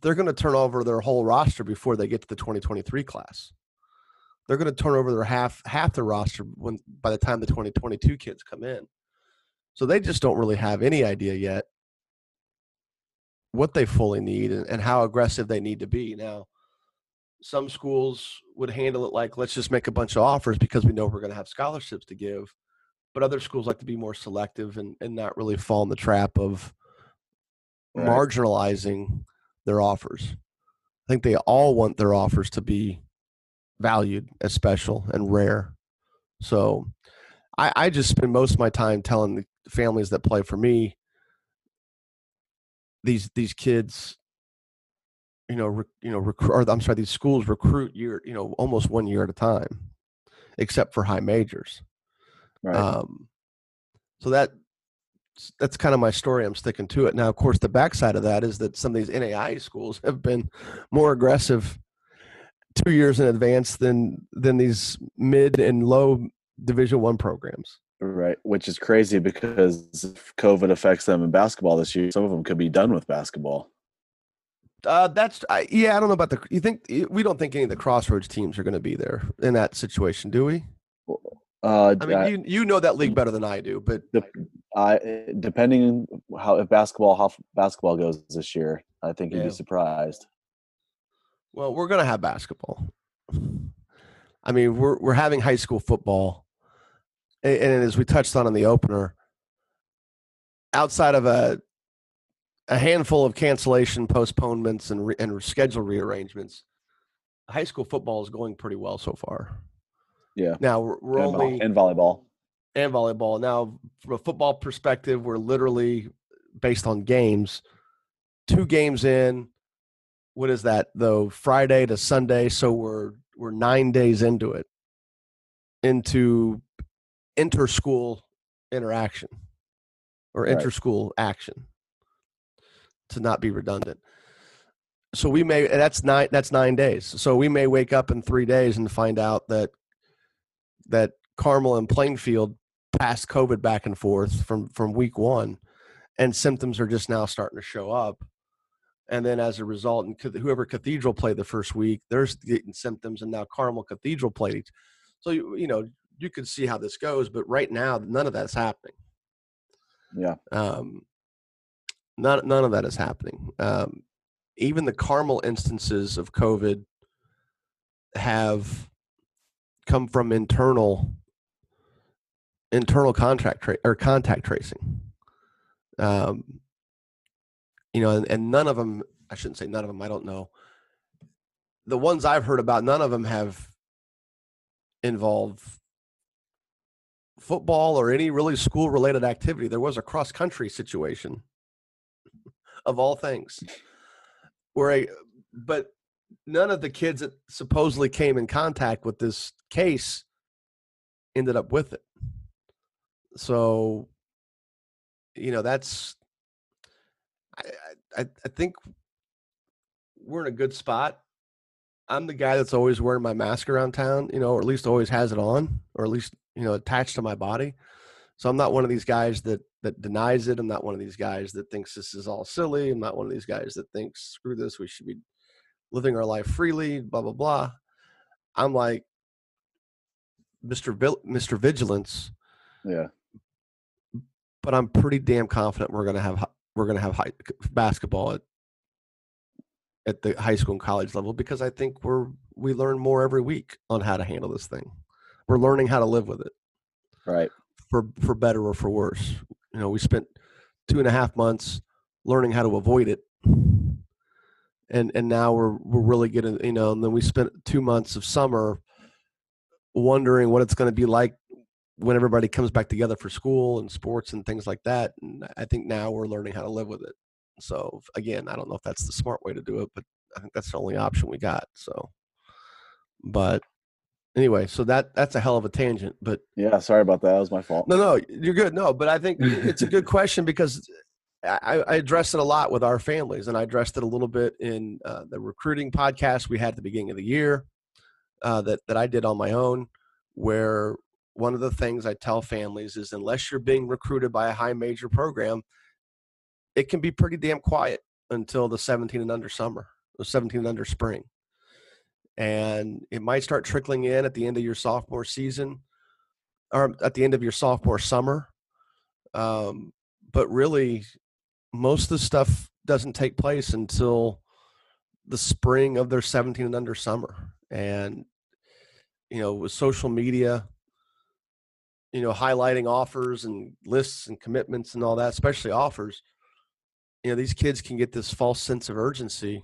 they're going to turn over their whole roster before they get to the 2023 class. They're going to turn over their half half their roster when by the time the 2022 kids come in. So they just don't really have any idea yet what they fully need and, and how aggressive they need to be. Now, some schools would handle it like let's just make a bunch of offers because we know we're going to have scholarships to give but other schools like to be more selective and, and not really fall in the trap of Right. marginalizing their offers i think they all want their offers to be valued as special and rare so i, I just spend most of my time telling the families that play for me these these kids you know, rec, you know, recruit. Or I'm sorry, these schools recruit year, you know, almost one year at a time, except for high majors. Right. Um, so that that's kind of my story. I'm sticking to it. Now, of course, the backside of that is that some of these NAI schools have been more aggressive two years in advance than than these mid and low Division One programs. right. Which is crazy because if COVID affects them in basketball this year, some of them could be done with basketball. Uh, that's I, yeah. I don't know about the. You think we don't think any of the Crossroads teams are going to be there in that situation, do we? Uh, I mean, you you know that league better than I do, but Dep- I depending on how if basketball how basketball goes this year, I think you'd Yeah. be surprised. well, we're going to have basketball. I mean, we're we're having high school football, and, and as we touched on in the opener, outside of a a handful of cancellation, postponements, and re, and schedule rearrangements, high school football is going pretty well so far. Yeah. Now we're, we're and, only and volleyball. and volleyball. Now, from a football perspective, we're literally based on games, two games in. What is that though? Friday to Sunday, so we're we're nine days into it, into inter-school interaction or Right. inter-school action. To not be redundant, so we may and that's nine that's nine days. So we may wake up in three days and find out that that Carmel and Plainfield passed COVID back and forth from from week one, and symptoms are just now starting to show up. And then as a result, and whoever Cathedral played the first week, there's getting symptoms, and now Carmel Cathedral played. So you you know you could see how this goes, but right now none of that's happening. Yeah. Um, none none of that is happening. Um, even the Carmel instances of COVID have come from internal internal contract tra- or contact tracing. Um, you know, and, and none of them. I shouldn't say none of them. I don't know. The ones I've heard about, none of them have involved football or any really school related activity. There was a cross country situation of all things where I, but none of the kids that supposedly came in contact with this case ended up with it. So, you know, that's, I, I, I think we're in a good spot. I'm the guy that's always wearing my mask around town, you know, or at least always has it on, or at least, you know, attached to my body. So I'm not one of these guys that that denies it. I'm not one of these guys that thinks this is all silly. I'm not one of these guys that thinks screw this, we should be living our life freely, blah blah blah. I'm like Mr. Vil- Mr. Vigilance. Yeah. But I'm pretty damn confident we're gonna have we're gonna have high, basketball at at the high school and college level because I think we're we learn more every week on how to handle this thing. We're learning how to live with it. Right. For for better or for worse. You know, we spent two and a half months learning how to avoid it. And and now we're we're really getting, you know, and then we spent two months of summer wondering what it's going to be like when everybody comes back together for school and sports and things like that. And I think now we're learning how to live with it. So again, I don't know if that's the smart way to do it, but I think that's the only option we got. So, but anyway, so that that's a hell of a tangent. But yeah, sorry about that. That was my fault. No, no, you're good. No, but I think it's a good [laughs] question because I, I addressed it a lot with our families, and I addressed it a little bit in uh, the recruiting podcast we had at the beginning of the year uh, that that I did on my own, where one of the things I tell families is unless you're being recruited by a high major program, it can be pretty damn quiet until the 17 and under summer, the 17 and under spring. And it might start trickling in at the end of your sophomore season or at the end of your sophomore summer. Um, but really, most of the stuff doesn't take place until the spring of their 17 and under summer. And, you know, with social media, you know, highlighting offers and lists and commitments and all that, especially offers, you know these kids can get this false sense of urgency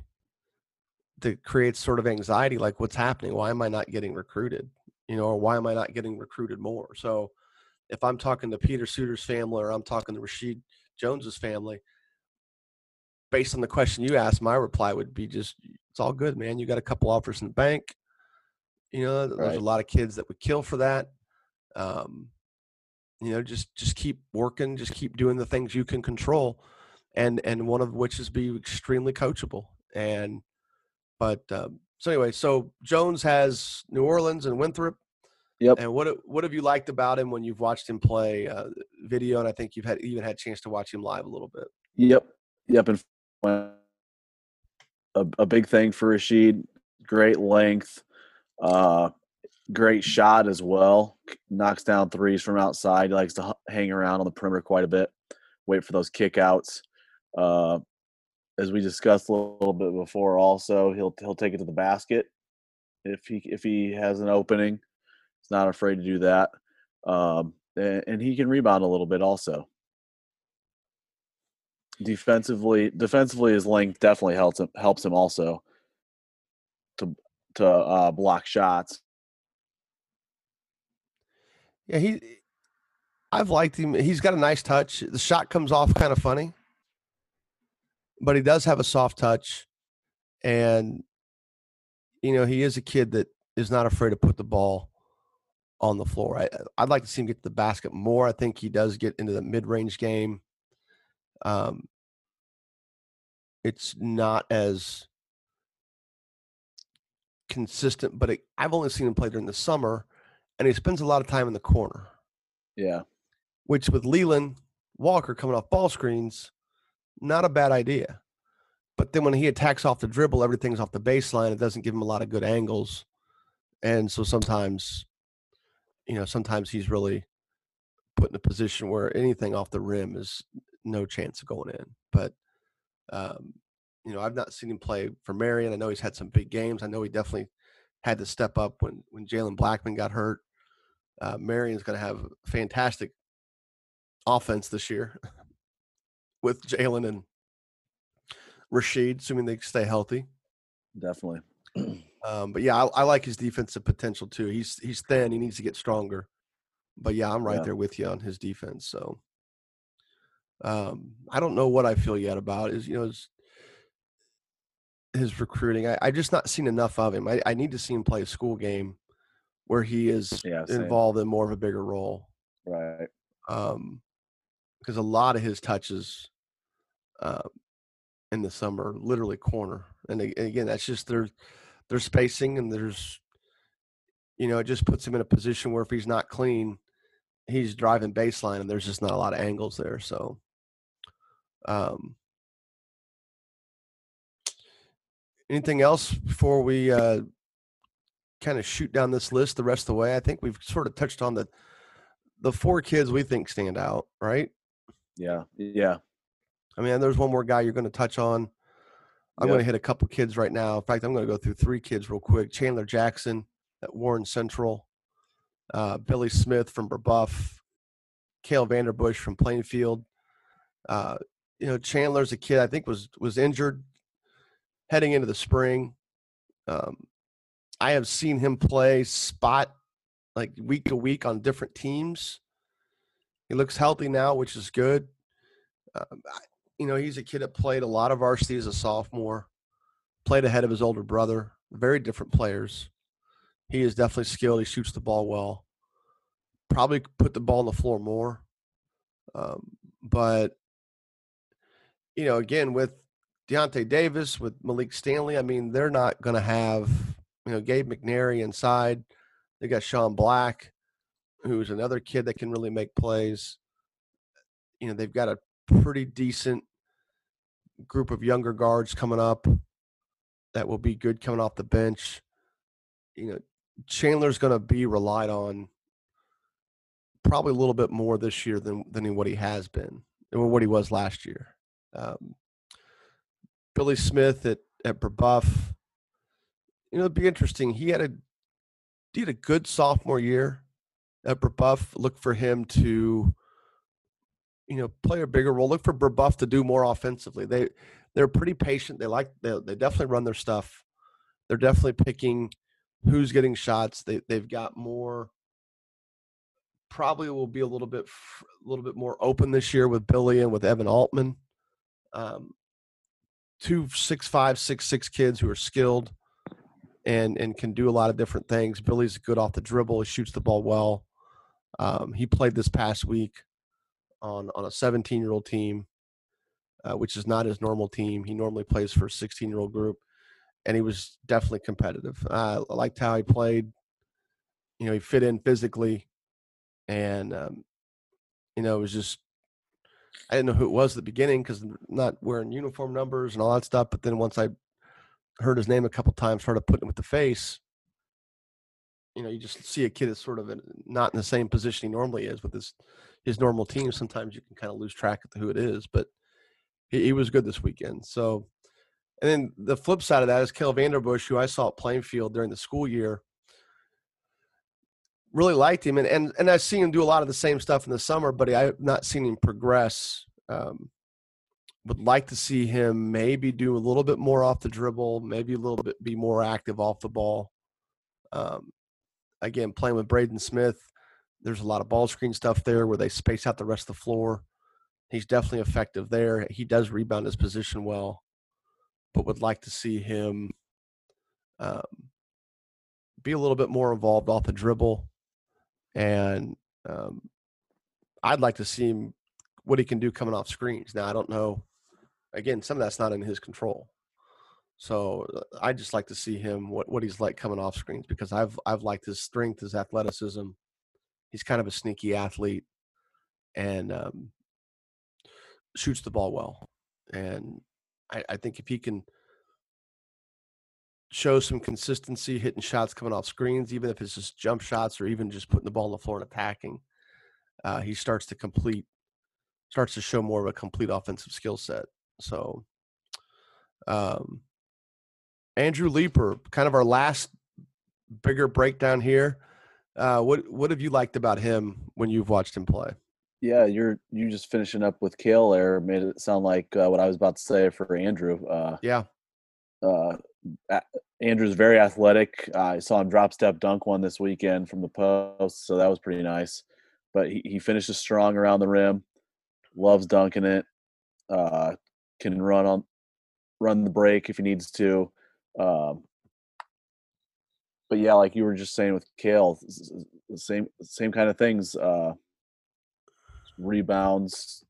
that creates sort of anxiety like what's happening? Why am i not getting recruited? You know or why am i not getting recruited more? So if i'm talking to peter suiter's family or i'm talking to rashid jones's family based on the question you asked my reply would be just it's all good man you got a couple offers in the bank you know there's Right. a lot of kids that would kill for that um, you know just just keep working just keep doing the things you can control and and one of which is be extremely coachable and but um, so anyway so jones has new orleans and winthrop Yep. and what what have you liked about him when you've watched him play uh, video and i think you've had even had a chance to watch him live a little bit Yep. Yep. And a, a big thing for Rashid. Great length. Uh, great shot as well. Knocks down threes from outside. He likes to hang around on the perimeter quite a bit. Wait for those kickouts. Uh, as we discussed a little bit before, also he'll he'll take it to the basket if he if he has an opening. He's not afraid to do that. Um, and, and he can rebound a little bit also defensively defensively his length definitely helps him helps him also to to uh, block shots. Yeah he i've liked him he's got a nice touch the shot comes off kind of funny. But he does have a soft touch and you know he is a kid that is not afraid to put the ball on the floor. I, i'd like to see him get to the basket more. I think he does get into the mid-range game um it's not as consistent but it, i've only seen him play during the summer and he spends a lot of time in the corner yeah which with Leland Walker coming off ball screens, not a bad idea. But then when he attacks off the dribble, everything's off the baseline. It doesn't give him a lot of good angles. And so sometimes, you know, sometimes he's really put in a position where anything off the rim is no chance of going in. But, um, you know, I've not seen him play for Marian. I know he's had some big games. I know he definitely had to step up when, when Jalen Blackman got hurt. Uh, Marian's going to have fantastic offense this year [laughs] with Jalen and Rashid, assuming they stay healthy. definitely [clears throat] Um, but yeah, I, I, like his defensive potential too. He's he's thin. He needs to get stronger. But yeah, I'm right yeah. there with you on his defense. So um, I don't know what I feel yet about is you know his, his recruiting. I, I just not seen enough of him. I, I need to see him play a school game where he is yeah, involved in more of a bigger role. Right. Um, because a lot of his touches uh, in the summer literally corner, and, again, that's just their their spacing and there's you know it just puts him in a position where if he's not clean, he's driving baseline, and there's just not a lot of angles there. So, um, anything else before we uh, kind of shoot down this list the rest of the way? I think we've sort of touched on the the four kids we think stand out, right? Yeah, yeah. I mean, there's one more guy you're going to touch on. I'm going to hit a couple kids right now. In fact, I'm going to go through three kids real quick. Chandler Jackson at Warren Central, uh, Billy Smith from Brebeuf, Kale Vanderbush from Plainfield. Uh, you know, Chandler's a kid I think was was injured heading into the spring. Um, I have seen him play spot like week to week on different teams. He looks healthy now, which is good. Um, you know, he's a kid that played a lot of varsity as a sophomore, played ahead of his older brother. Very different players. He is definitely skilled. He shoots the ball well. Probably put the ball on the floor more. Um, but, you know, again, with Deontay Davis, with Malik Stanley, I mean, they're not going to have, you know, Gabe McNary inside. They got Sean Black, who's another kid that can really make plays. You know, they've got a pretty decent group of younger guards coming up that will be good coming off the bench. You know, Chandler's going to be relied on probably a little bit more this year than than what he has been or what he was last year. Um, Billy Smith at at Brebeuf, you know, it'd be interesting. He had a he had a good sophomore year at Brebeuf. Look for him to you know, play a bigger role. Look for Brebeuf to do more offensively. They they're pretty patient. They like they they definitely run their stuff. They're definitely picking who's getting shots. They they've got more. Probably will be a little bit a little bit more open this year with Billy and with Evan Altman. Um, two six five six six kids who are skilled and and can do a lot of different things. Billy's good off the dribble. He shoots the ball well. Um, he played this past week on on a 17 year old team, uh, which is not his normal team. He normally plays for a 16 year old group, and he was definitely competitive. Uh, I liked how he played. You know, he fit in physically, and um, you know, it was just I didn't know who it was at the beginning because not wearing uniform numbers and all that stuff. But then once I heard his name a couple times, started putting him with the face. You know, you just see a kid that's sort of not in the same position he normally is with his his normal team, sometimes you can kind of lose track of who it is. But he, he was good this weekend. So, and then the flip side of that is Kel Vanderbush, who I saw at Plainfield during the school year. Really liked him, and, and and I've seen him do a lot of the same stuff in the summer, but I've not seen him progress. Um, would like to see him maybe do a little bit more off the dribble, maybe a little bit be more active off the ball. Um, again, playing with Braden Smith, there's a lot of ball screen stuff there where they space out the rest of the floor. He's definitely effective there. He does rebound his position well, but would like to see him um, be a little bit more involved off the dribble. And um, I'd like to see him what he can do coming off screens. Now I don't know. Again, some of that's not in his control. So uh, I just like to see him what, what he's like coming off screens because I've I've liked his strength, his athleticism, he's kind of a sneaky athlete and um, shoots the ball well. And I, I, think if he can show some consistency, hitting shots coming off screens, even if it's just jump shots or even just putting the ball on the floor and attacking, uh, he starts to complete, starts to show more of a complete offensive skill set. So, um, Andrew Leeper, kind of our last bigger breakdown here. Uh, what what have you liked about him when you've watched him play? Yeah, you're you just finishing up with Kale there made it sound like uh, what I was about to say for Andrew. Uh, yeah, uh, Andrew's very athletic. Uh, I saw him drop step dunk one this weekend from the post, so that was pretty nice. But he, he finishes strong around the rim, loves dunking it, uh, can run on run the break if he needs to. Um, but yeah, like you were just saying with Kale, same same kind of things. Uh, rebounds.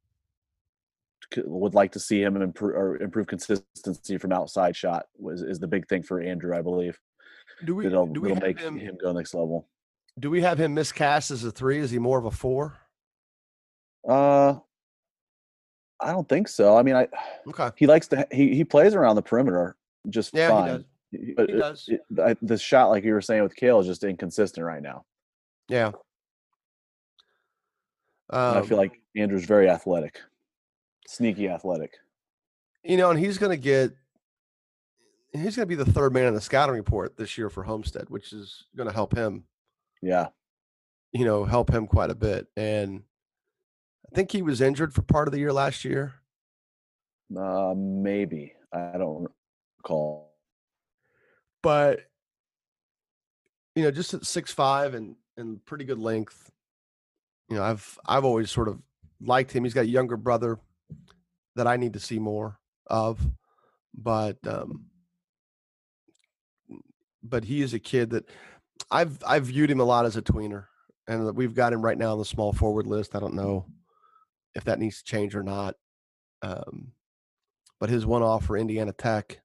Would like to see him improve or improve consistency from outside shot was is the big thing for Andrew, I believe. Do we? It'll, do we it'll make him, him go next level. Do we have him miscast as a three? Is he more of a four? Uh, I don't think so. I mean, I Okay. he likes to he he plays around the perimeter just Yeah, he fine. does. He- But He does. it- I- the shot, like you were saying with Kale, is just inconsistent right now. Yeah. And I feel Um, like Andrew's very athletic, sneaky athletic. you know, and he's going to get. He's going to be the third man in the scouting report this year for Homestead, which is going to help him. Yeah, You know, help him quite a bit. And I think he was injured for part of the year last year. uh, maybe I don't recall. but you know, just at six five and and pretty good length. You know, I've I've always sort of liked him. He's got a younger brother that I need to see more of, but um, but he is a kid that I've I've viewed him a lot as a tweener, and we've got him right now on the small forward list. I don't know if that needs to change or not. Um, but his one off for Indiana Tech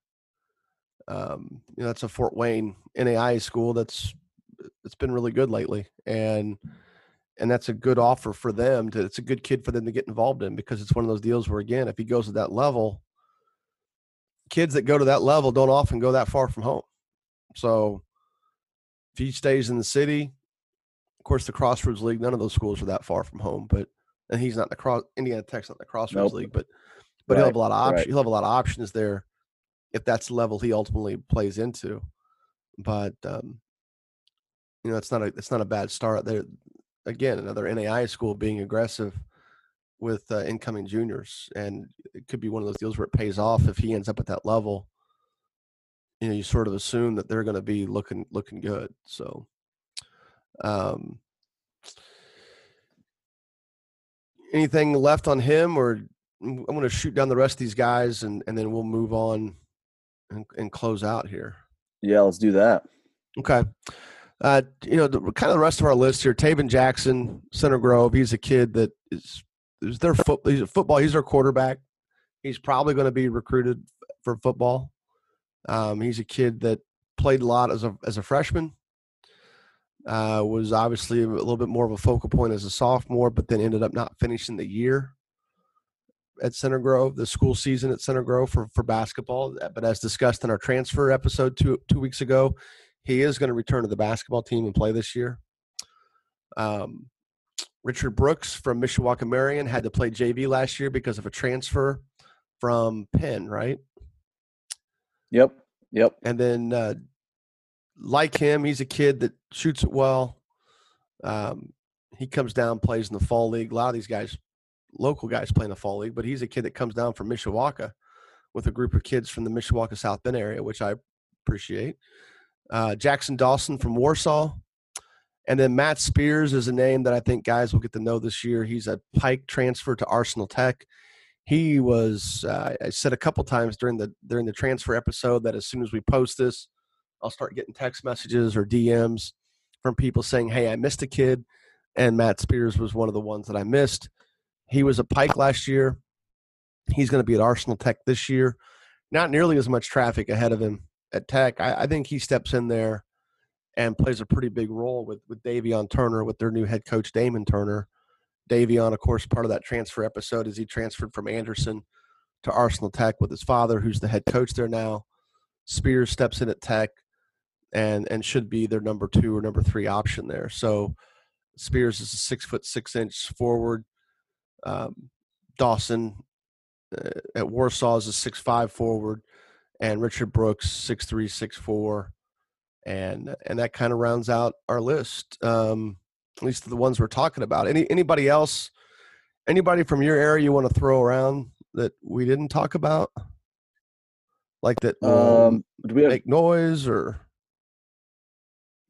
um, you know, that's a Fort Wayne NAI school that's it's been really good lately, and and that's a good offer for them. To it's a good kid for them to get involved in because it's one of those deals where again, if he goes to that level, kids that go to that level don't often go that far from home. So if he stays in the city, of course, the Crossroads League, none of those schools are that far from home, but and he's not in the cross Indiana Tech's not in the Crossroads Nope. League, but but he'll have a lot of options. right. He'll have a lot of options there if that's the level he ultimately plays into. But um, you know, it's not a it's not a bad start there. Again, another NAI school being aggressive with uh, incoming juniors, and it could be one of those deals where it pays off if he ends up at that level. You know, you sort of assume that they're going to be looking looking good. So, um, anything left on him, or I'm going to shoot down the rest of these guys, and and then we'll move on and, and close out here. Yeah, let's do that. Okay. Uh, you know, the, kind of the rest of our list here. Tayven Jackson, Center Grove. He's a kid that is is their foot. He's a football. He's their quarterback. He's probably going to be recruited for football. Um, he's a kid that played a lot as a as a freshman. Uh, was obviously a little bit more of a focal point as a sophomore, but then ended up not finishing the year at Center Grove, the school season at Center Grove for for basketball. But as discussed in our transfer episode two two weeks ago, he is going to return to the basketball team and play this year. Um, Richard Brooks from Mishawaka Marian had to play JV last year because of a transfer from Penn, right? Yep, yep. And then, uh, like him, he's a kid that shoots it well. Um, he comes down, plays in the fall league. A lot of these guys, local guys, play in the fall league, but he's a kid that comes down from Mishawaka with a group of kids from the Mishawaka South Bend area, which I appreciate. Uh, Jackson Dawson from Warsaw. And then Matt Spears is a name that I think guys will get to know this year. He's a Pike transfer to Arsenal Tech. He was. Uh, I said a couple times during the during the transfer episode that as soon as we post this, I'll start getting text messages or DMs from people saying, "Hey, I missed a kid," and Matt Spears was one of the ones that I missed. He was a Pike last year. He's going to be at Arsenal Tech this year. Not nearly as much traffic ahead of him at Tech. I, I think he steps in there and plays a pretty big role with with Davion Turner, with their new head coach Damon Turner. Davion, of course, part of that transfer episode is he transferred from Anderson to Arsenal Tech with his father, who's the head coach there now. Spears steps in at Tech and and should be their number two or number three option there. So Spears is a six foot six inch forward. Um, Dawson uh, at Warsaw is a six five forward, and Richard Brooks six three six four, and and that kind of rounds out our list. Um, at least the ones we're talking about. Any anybody else? Anybody from your area you want to throw around that we didn't talk about? like that Um, do we have make noise or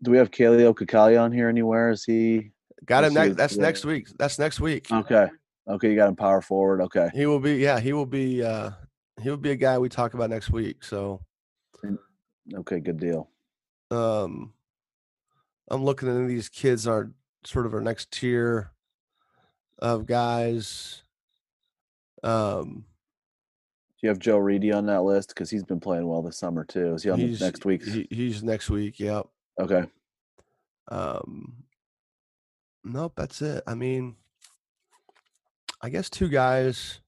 do we have Kaleo Kakali on here anywhere? Is he got him next? That's next week. That's next week. okay? Okay, you got him power forward. Okay, He will be. Yeah, he will be. uh He will be a guy we talk about next week. So, okay, good deal. um I'm looking at these kids are sort of our next tier of guys. Um, Do you have Joe Reedy on that list because he's been playing well this summer too? Is he on he's next week? He, he's next week. Yep. okay, Um, nope, that's it. I mean, I guess two guys.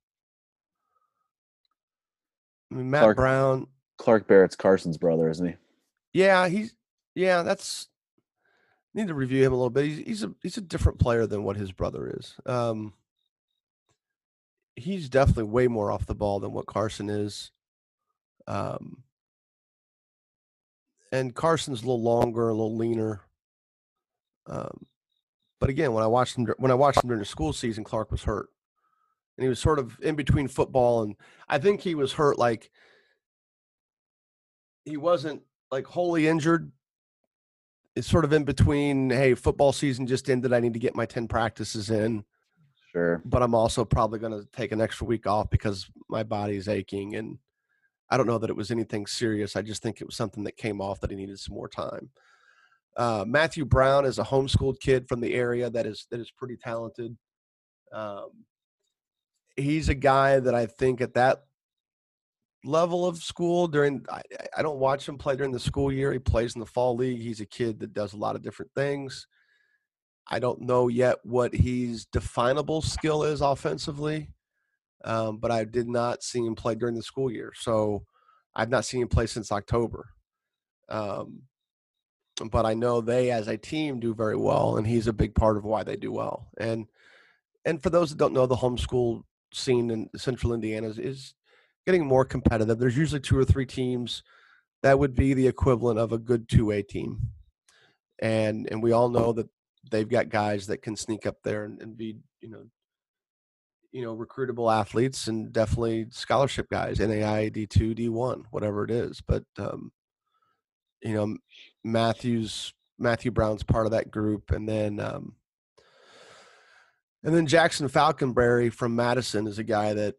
I mean, Matt Clark- Brown. Clark Barrett's Carson's brother, isn't he? Yeah, he's yeah. That's need to review him a little bit. He's he's a he's a different player than what his brother is. Um, he's definitely way more off the ball than what Carson is. Um, and Carson's a little longer, a little leaner. Um, but again, when I watched him when I watched him during the school season, Clark was hurt, and he was sort of in between football and I think he was hurt like he wasn't like wholly injured. It's sort of in between. Hey, football season just ended. I need to get my ten practices in Sure. but I'm also probably going to take an extra week off because my body's aching. And I don't know that it was anything serious. I just think it was something that came off that he needed some more time. Uh, Matthew Brown is a homeschooled kid from the area that is that is pretty talented. Um, he's a guy that I think at that level of school during I, I don't watch him play during the school year. He plays in the fall league. He's a kid that does a lot of different things. I don't know yet what his definable skill is offensively, um, but I did not see him play during the school year. So I've not seen him play since October. Um, but I know they, as a team, do very well, and he's a big part of why they do well. And and for those that don't know, the homeschool scene in Central Indiana is, is getting more competitive. There's usually two or three teams that would be the equivalent of a good two A team, and and we all know that they've got guys that can sneak up there and, and be you know you know recruitable athletes and definitely scholarship guys NAI D2 D1 whatever it is. But um you know Matthews Matthew Brown's part of that group. And then um and then Jackson Falconberry from Madison is a guy that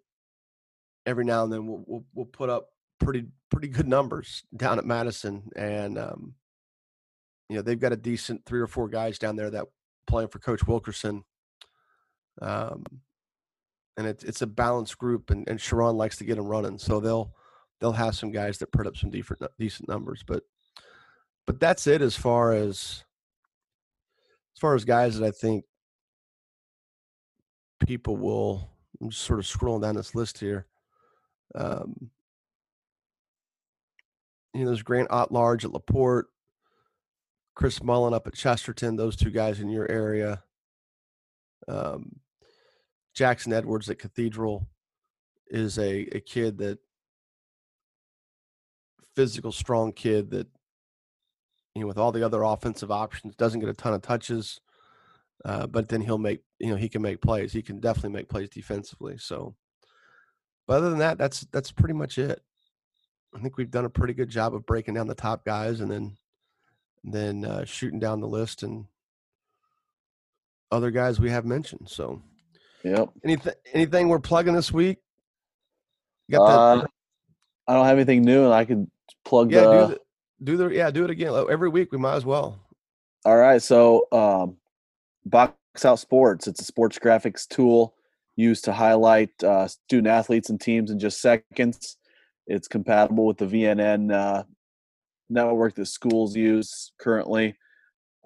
every now and then will will, will put up pretty pretty good numbers down at Madison. And um you know they've got a decent three or four guys down there that playing for Coach Wilkerson. Um, and it's it's a balanced group, and, and Sharon likes to get them running, so they'll they'll have some guys that put up some different decent numbers, but but that's it as far as as far as guys that I think people will. I'm just sort of scrolling down this list here. Um, you know, there's Grant Ott Large at Laporte. Chris Mullen up at Chesterton, those two guys in your area. Um, Jackson Edwards at Cathedral is a, a kid that physical, strong kid that, you know, with all the other offensive options, doesn't get a ton of touches, uh, but then he'll make, you know, he can make plays. He can definitely make plays defensively. So, but other than that, that's that's pretty much it. I think we've done a pretty good job of breaking down the top guys and then then uh, shooting down the list and other guys we have mentioned. So, Yep. anything anything we're plugging this week? You got that? Uh, [laughs] I don't have anything new, and I can plug yeah, the. do the do the yeah do it again every week. We might as well. All right, so um, Box Out Sports. It's a sports graphics tool used to highlight uh, student athletes and teams in just seconds. It's compatible with the VNN uh, network that schools use currently.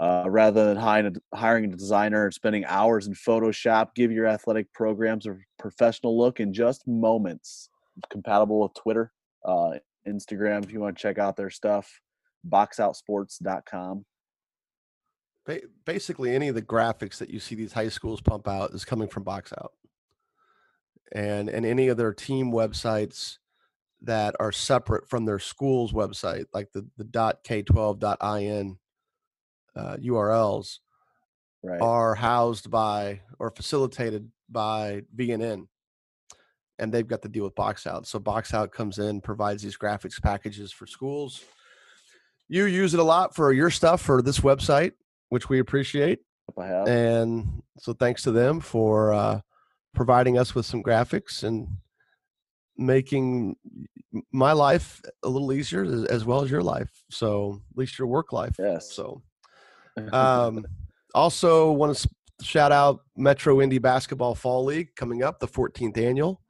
Uh, rather than hiring a, hiring a designer and spending hours in Photoshop, give your athletic programs a professional look in just moments. Compatible with Twitter, uh, Instagram if you want to check out their stuff. Boxoutsports.com. Ba- basically, any of the graphics that you see these high schools pump out is coming from Box Out, and and any of their team websites that are separate from their school's website, like the the .k12.in uh, URLs, Right. are housed by or facilitated by VNN. and they've got to deal with box out. So box out comes in, provides these graphics packages for schools. You use it a lot for your stuff for this website, which we appreciate. I have. And so thanks to them for uh, providing us with some graphics and making my life a little easier as, well as your life. So at least your work life. Yes. So um, [laughs] also want to shout out Metro Indy Basketball Fall League coming up, the 14th annual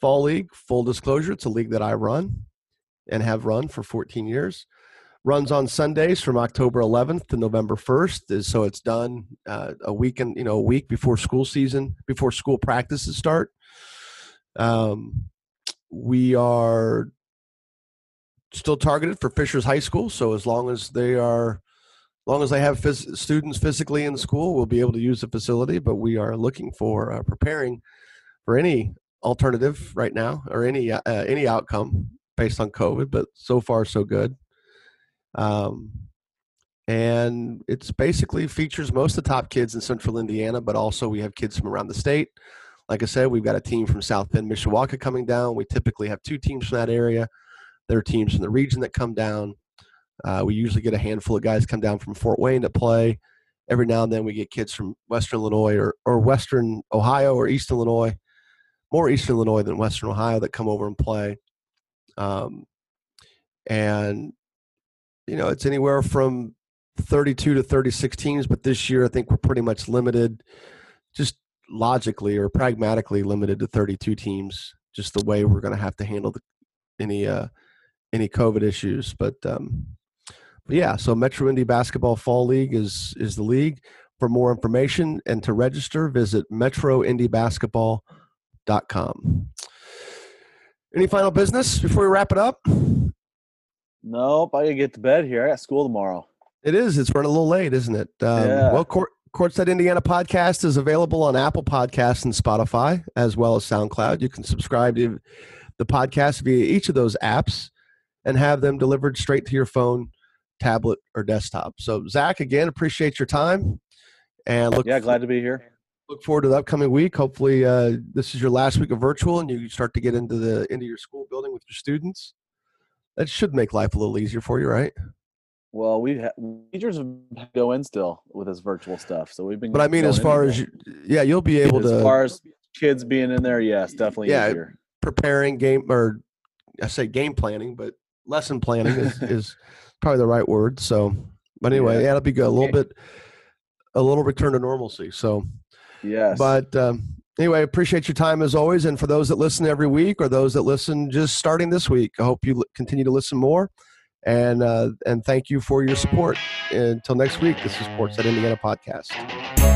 Fall League. Full disclosure, it's a league that I run and have run for 14 years. Runs on Sundays from October 11th to November 1st, so it's done uh, a weekend, you know, a week before school season, before school practices start. Um, we are still targeted for Fishers High School, so as long as they are as long as they have phys- students physically in school, we'll be able to use the facility. But we are looking for uh, preparing for any alternative right now or any uh, any outcome based on COVID. But so far, so good. Um, and it's basically features most of the top kids in Central Indiana, but also we have kids from around the state. Like I said, we've got a team from South Bend, Mishawaka coming down. We typically have two teams from that area. There are teams from the region that come down uh, we usually get a handful of guys come down from Fort Wayne to play. Every now and then we get kids from Western Illinois or, or Western Ohio or East Illinois, more Eastern Illinois than Western Ohio that come over and play. Um, and, you know, it's anywhere from 32 to 36 teams, but this year I think we're pretty much limited, just logically or pragmatically limited to 32 teams, just the way we're going to have to handle the, any uh, any COVID issues. But um, but yeah, so Metro Indy Basketball Fall League is is the league. For more information and to register, visit metroindybasketball.com. Any final business before we wrap it up? Nope, I gotta get to bed here. I got school tomorrow. It is. It's running a little late, isn't it? Um, Yeah. Well, Court, Courtside Indiana podcast is available on Apple Podcasts and Spotify, as well as SoundCloud. You can subscribe to the podcast via each of those apps and have them delivered straight to your phone, tablet, or desktop. So, Zach, again, appreciate your time, and look Yeah, glad to be here. look forward to the upcoming week. Hopefully, uh, this is your last week of virtual, and you start to get into the into your school building with your students. That should make life a little easier for you, right? Well, we ha- teachers go in still with this virtual stuff, so we've been. But I mean, as far as you, yeah, you'll be able as to As far as kids being in there, yes, definitely Yeah, easier. preparing game or I say game planning, but lesson planning is, [laughs] is probably the right word. So, but anyway, Yeah. yeah, it'll be good. A little bit, a little return to normalcy. So, Yes, but um, anyway, appreciate your time as always. And for those that listen every week or those that listen just starting this week, I hope you continue to listen more. And uh, and thank you for your support. Until next week, this is Courtside Indiana podcast.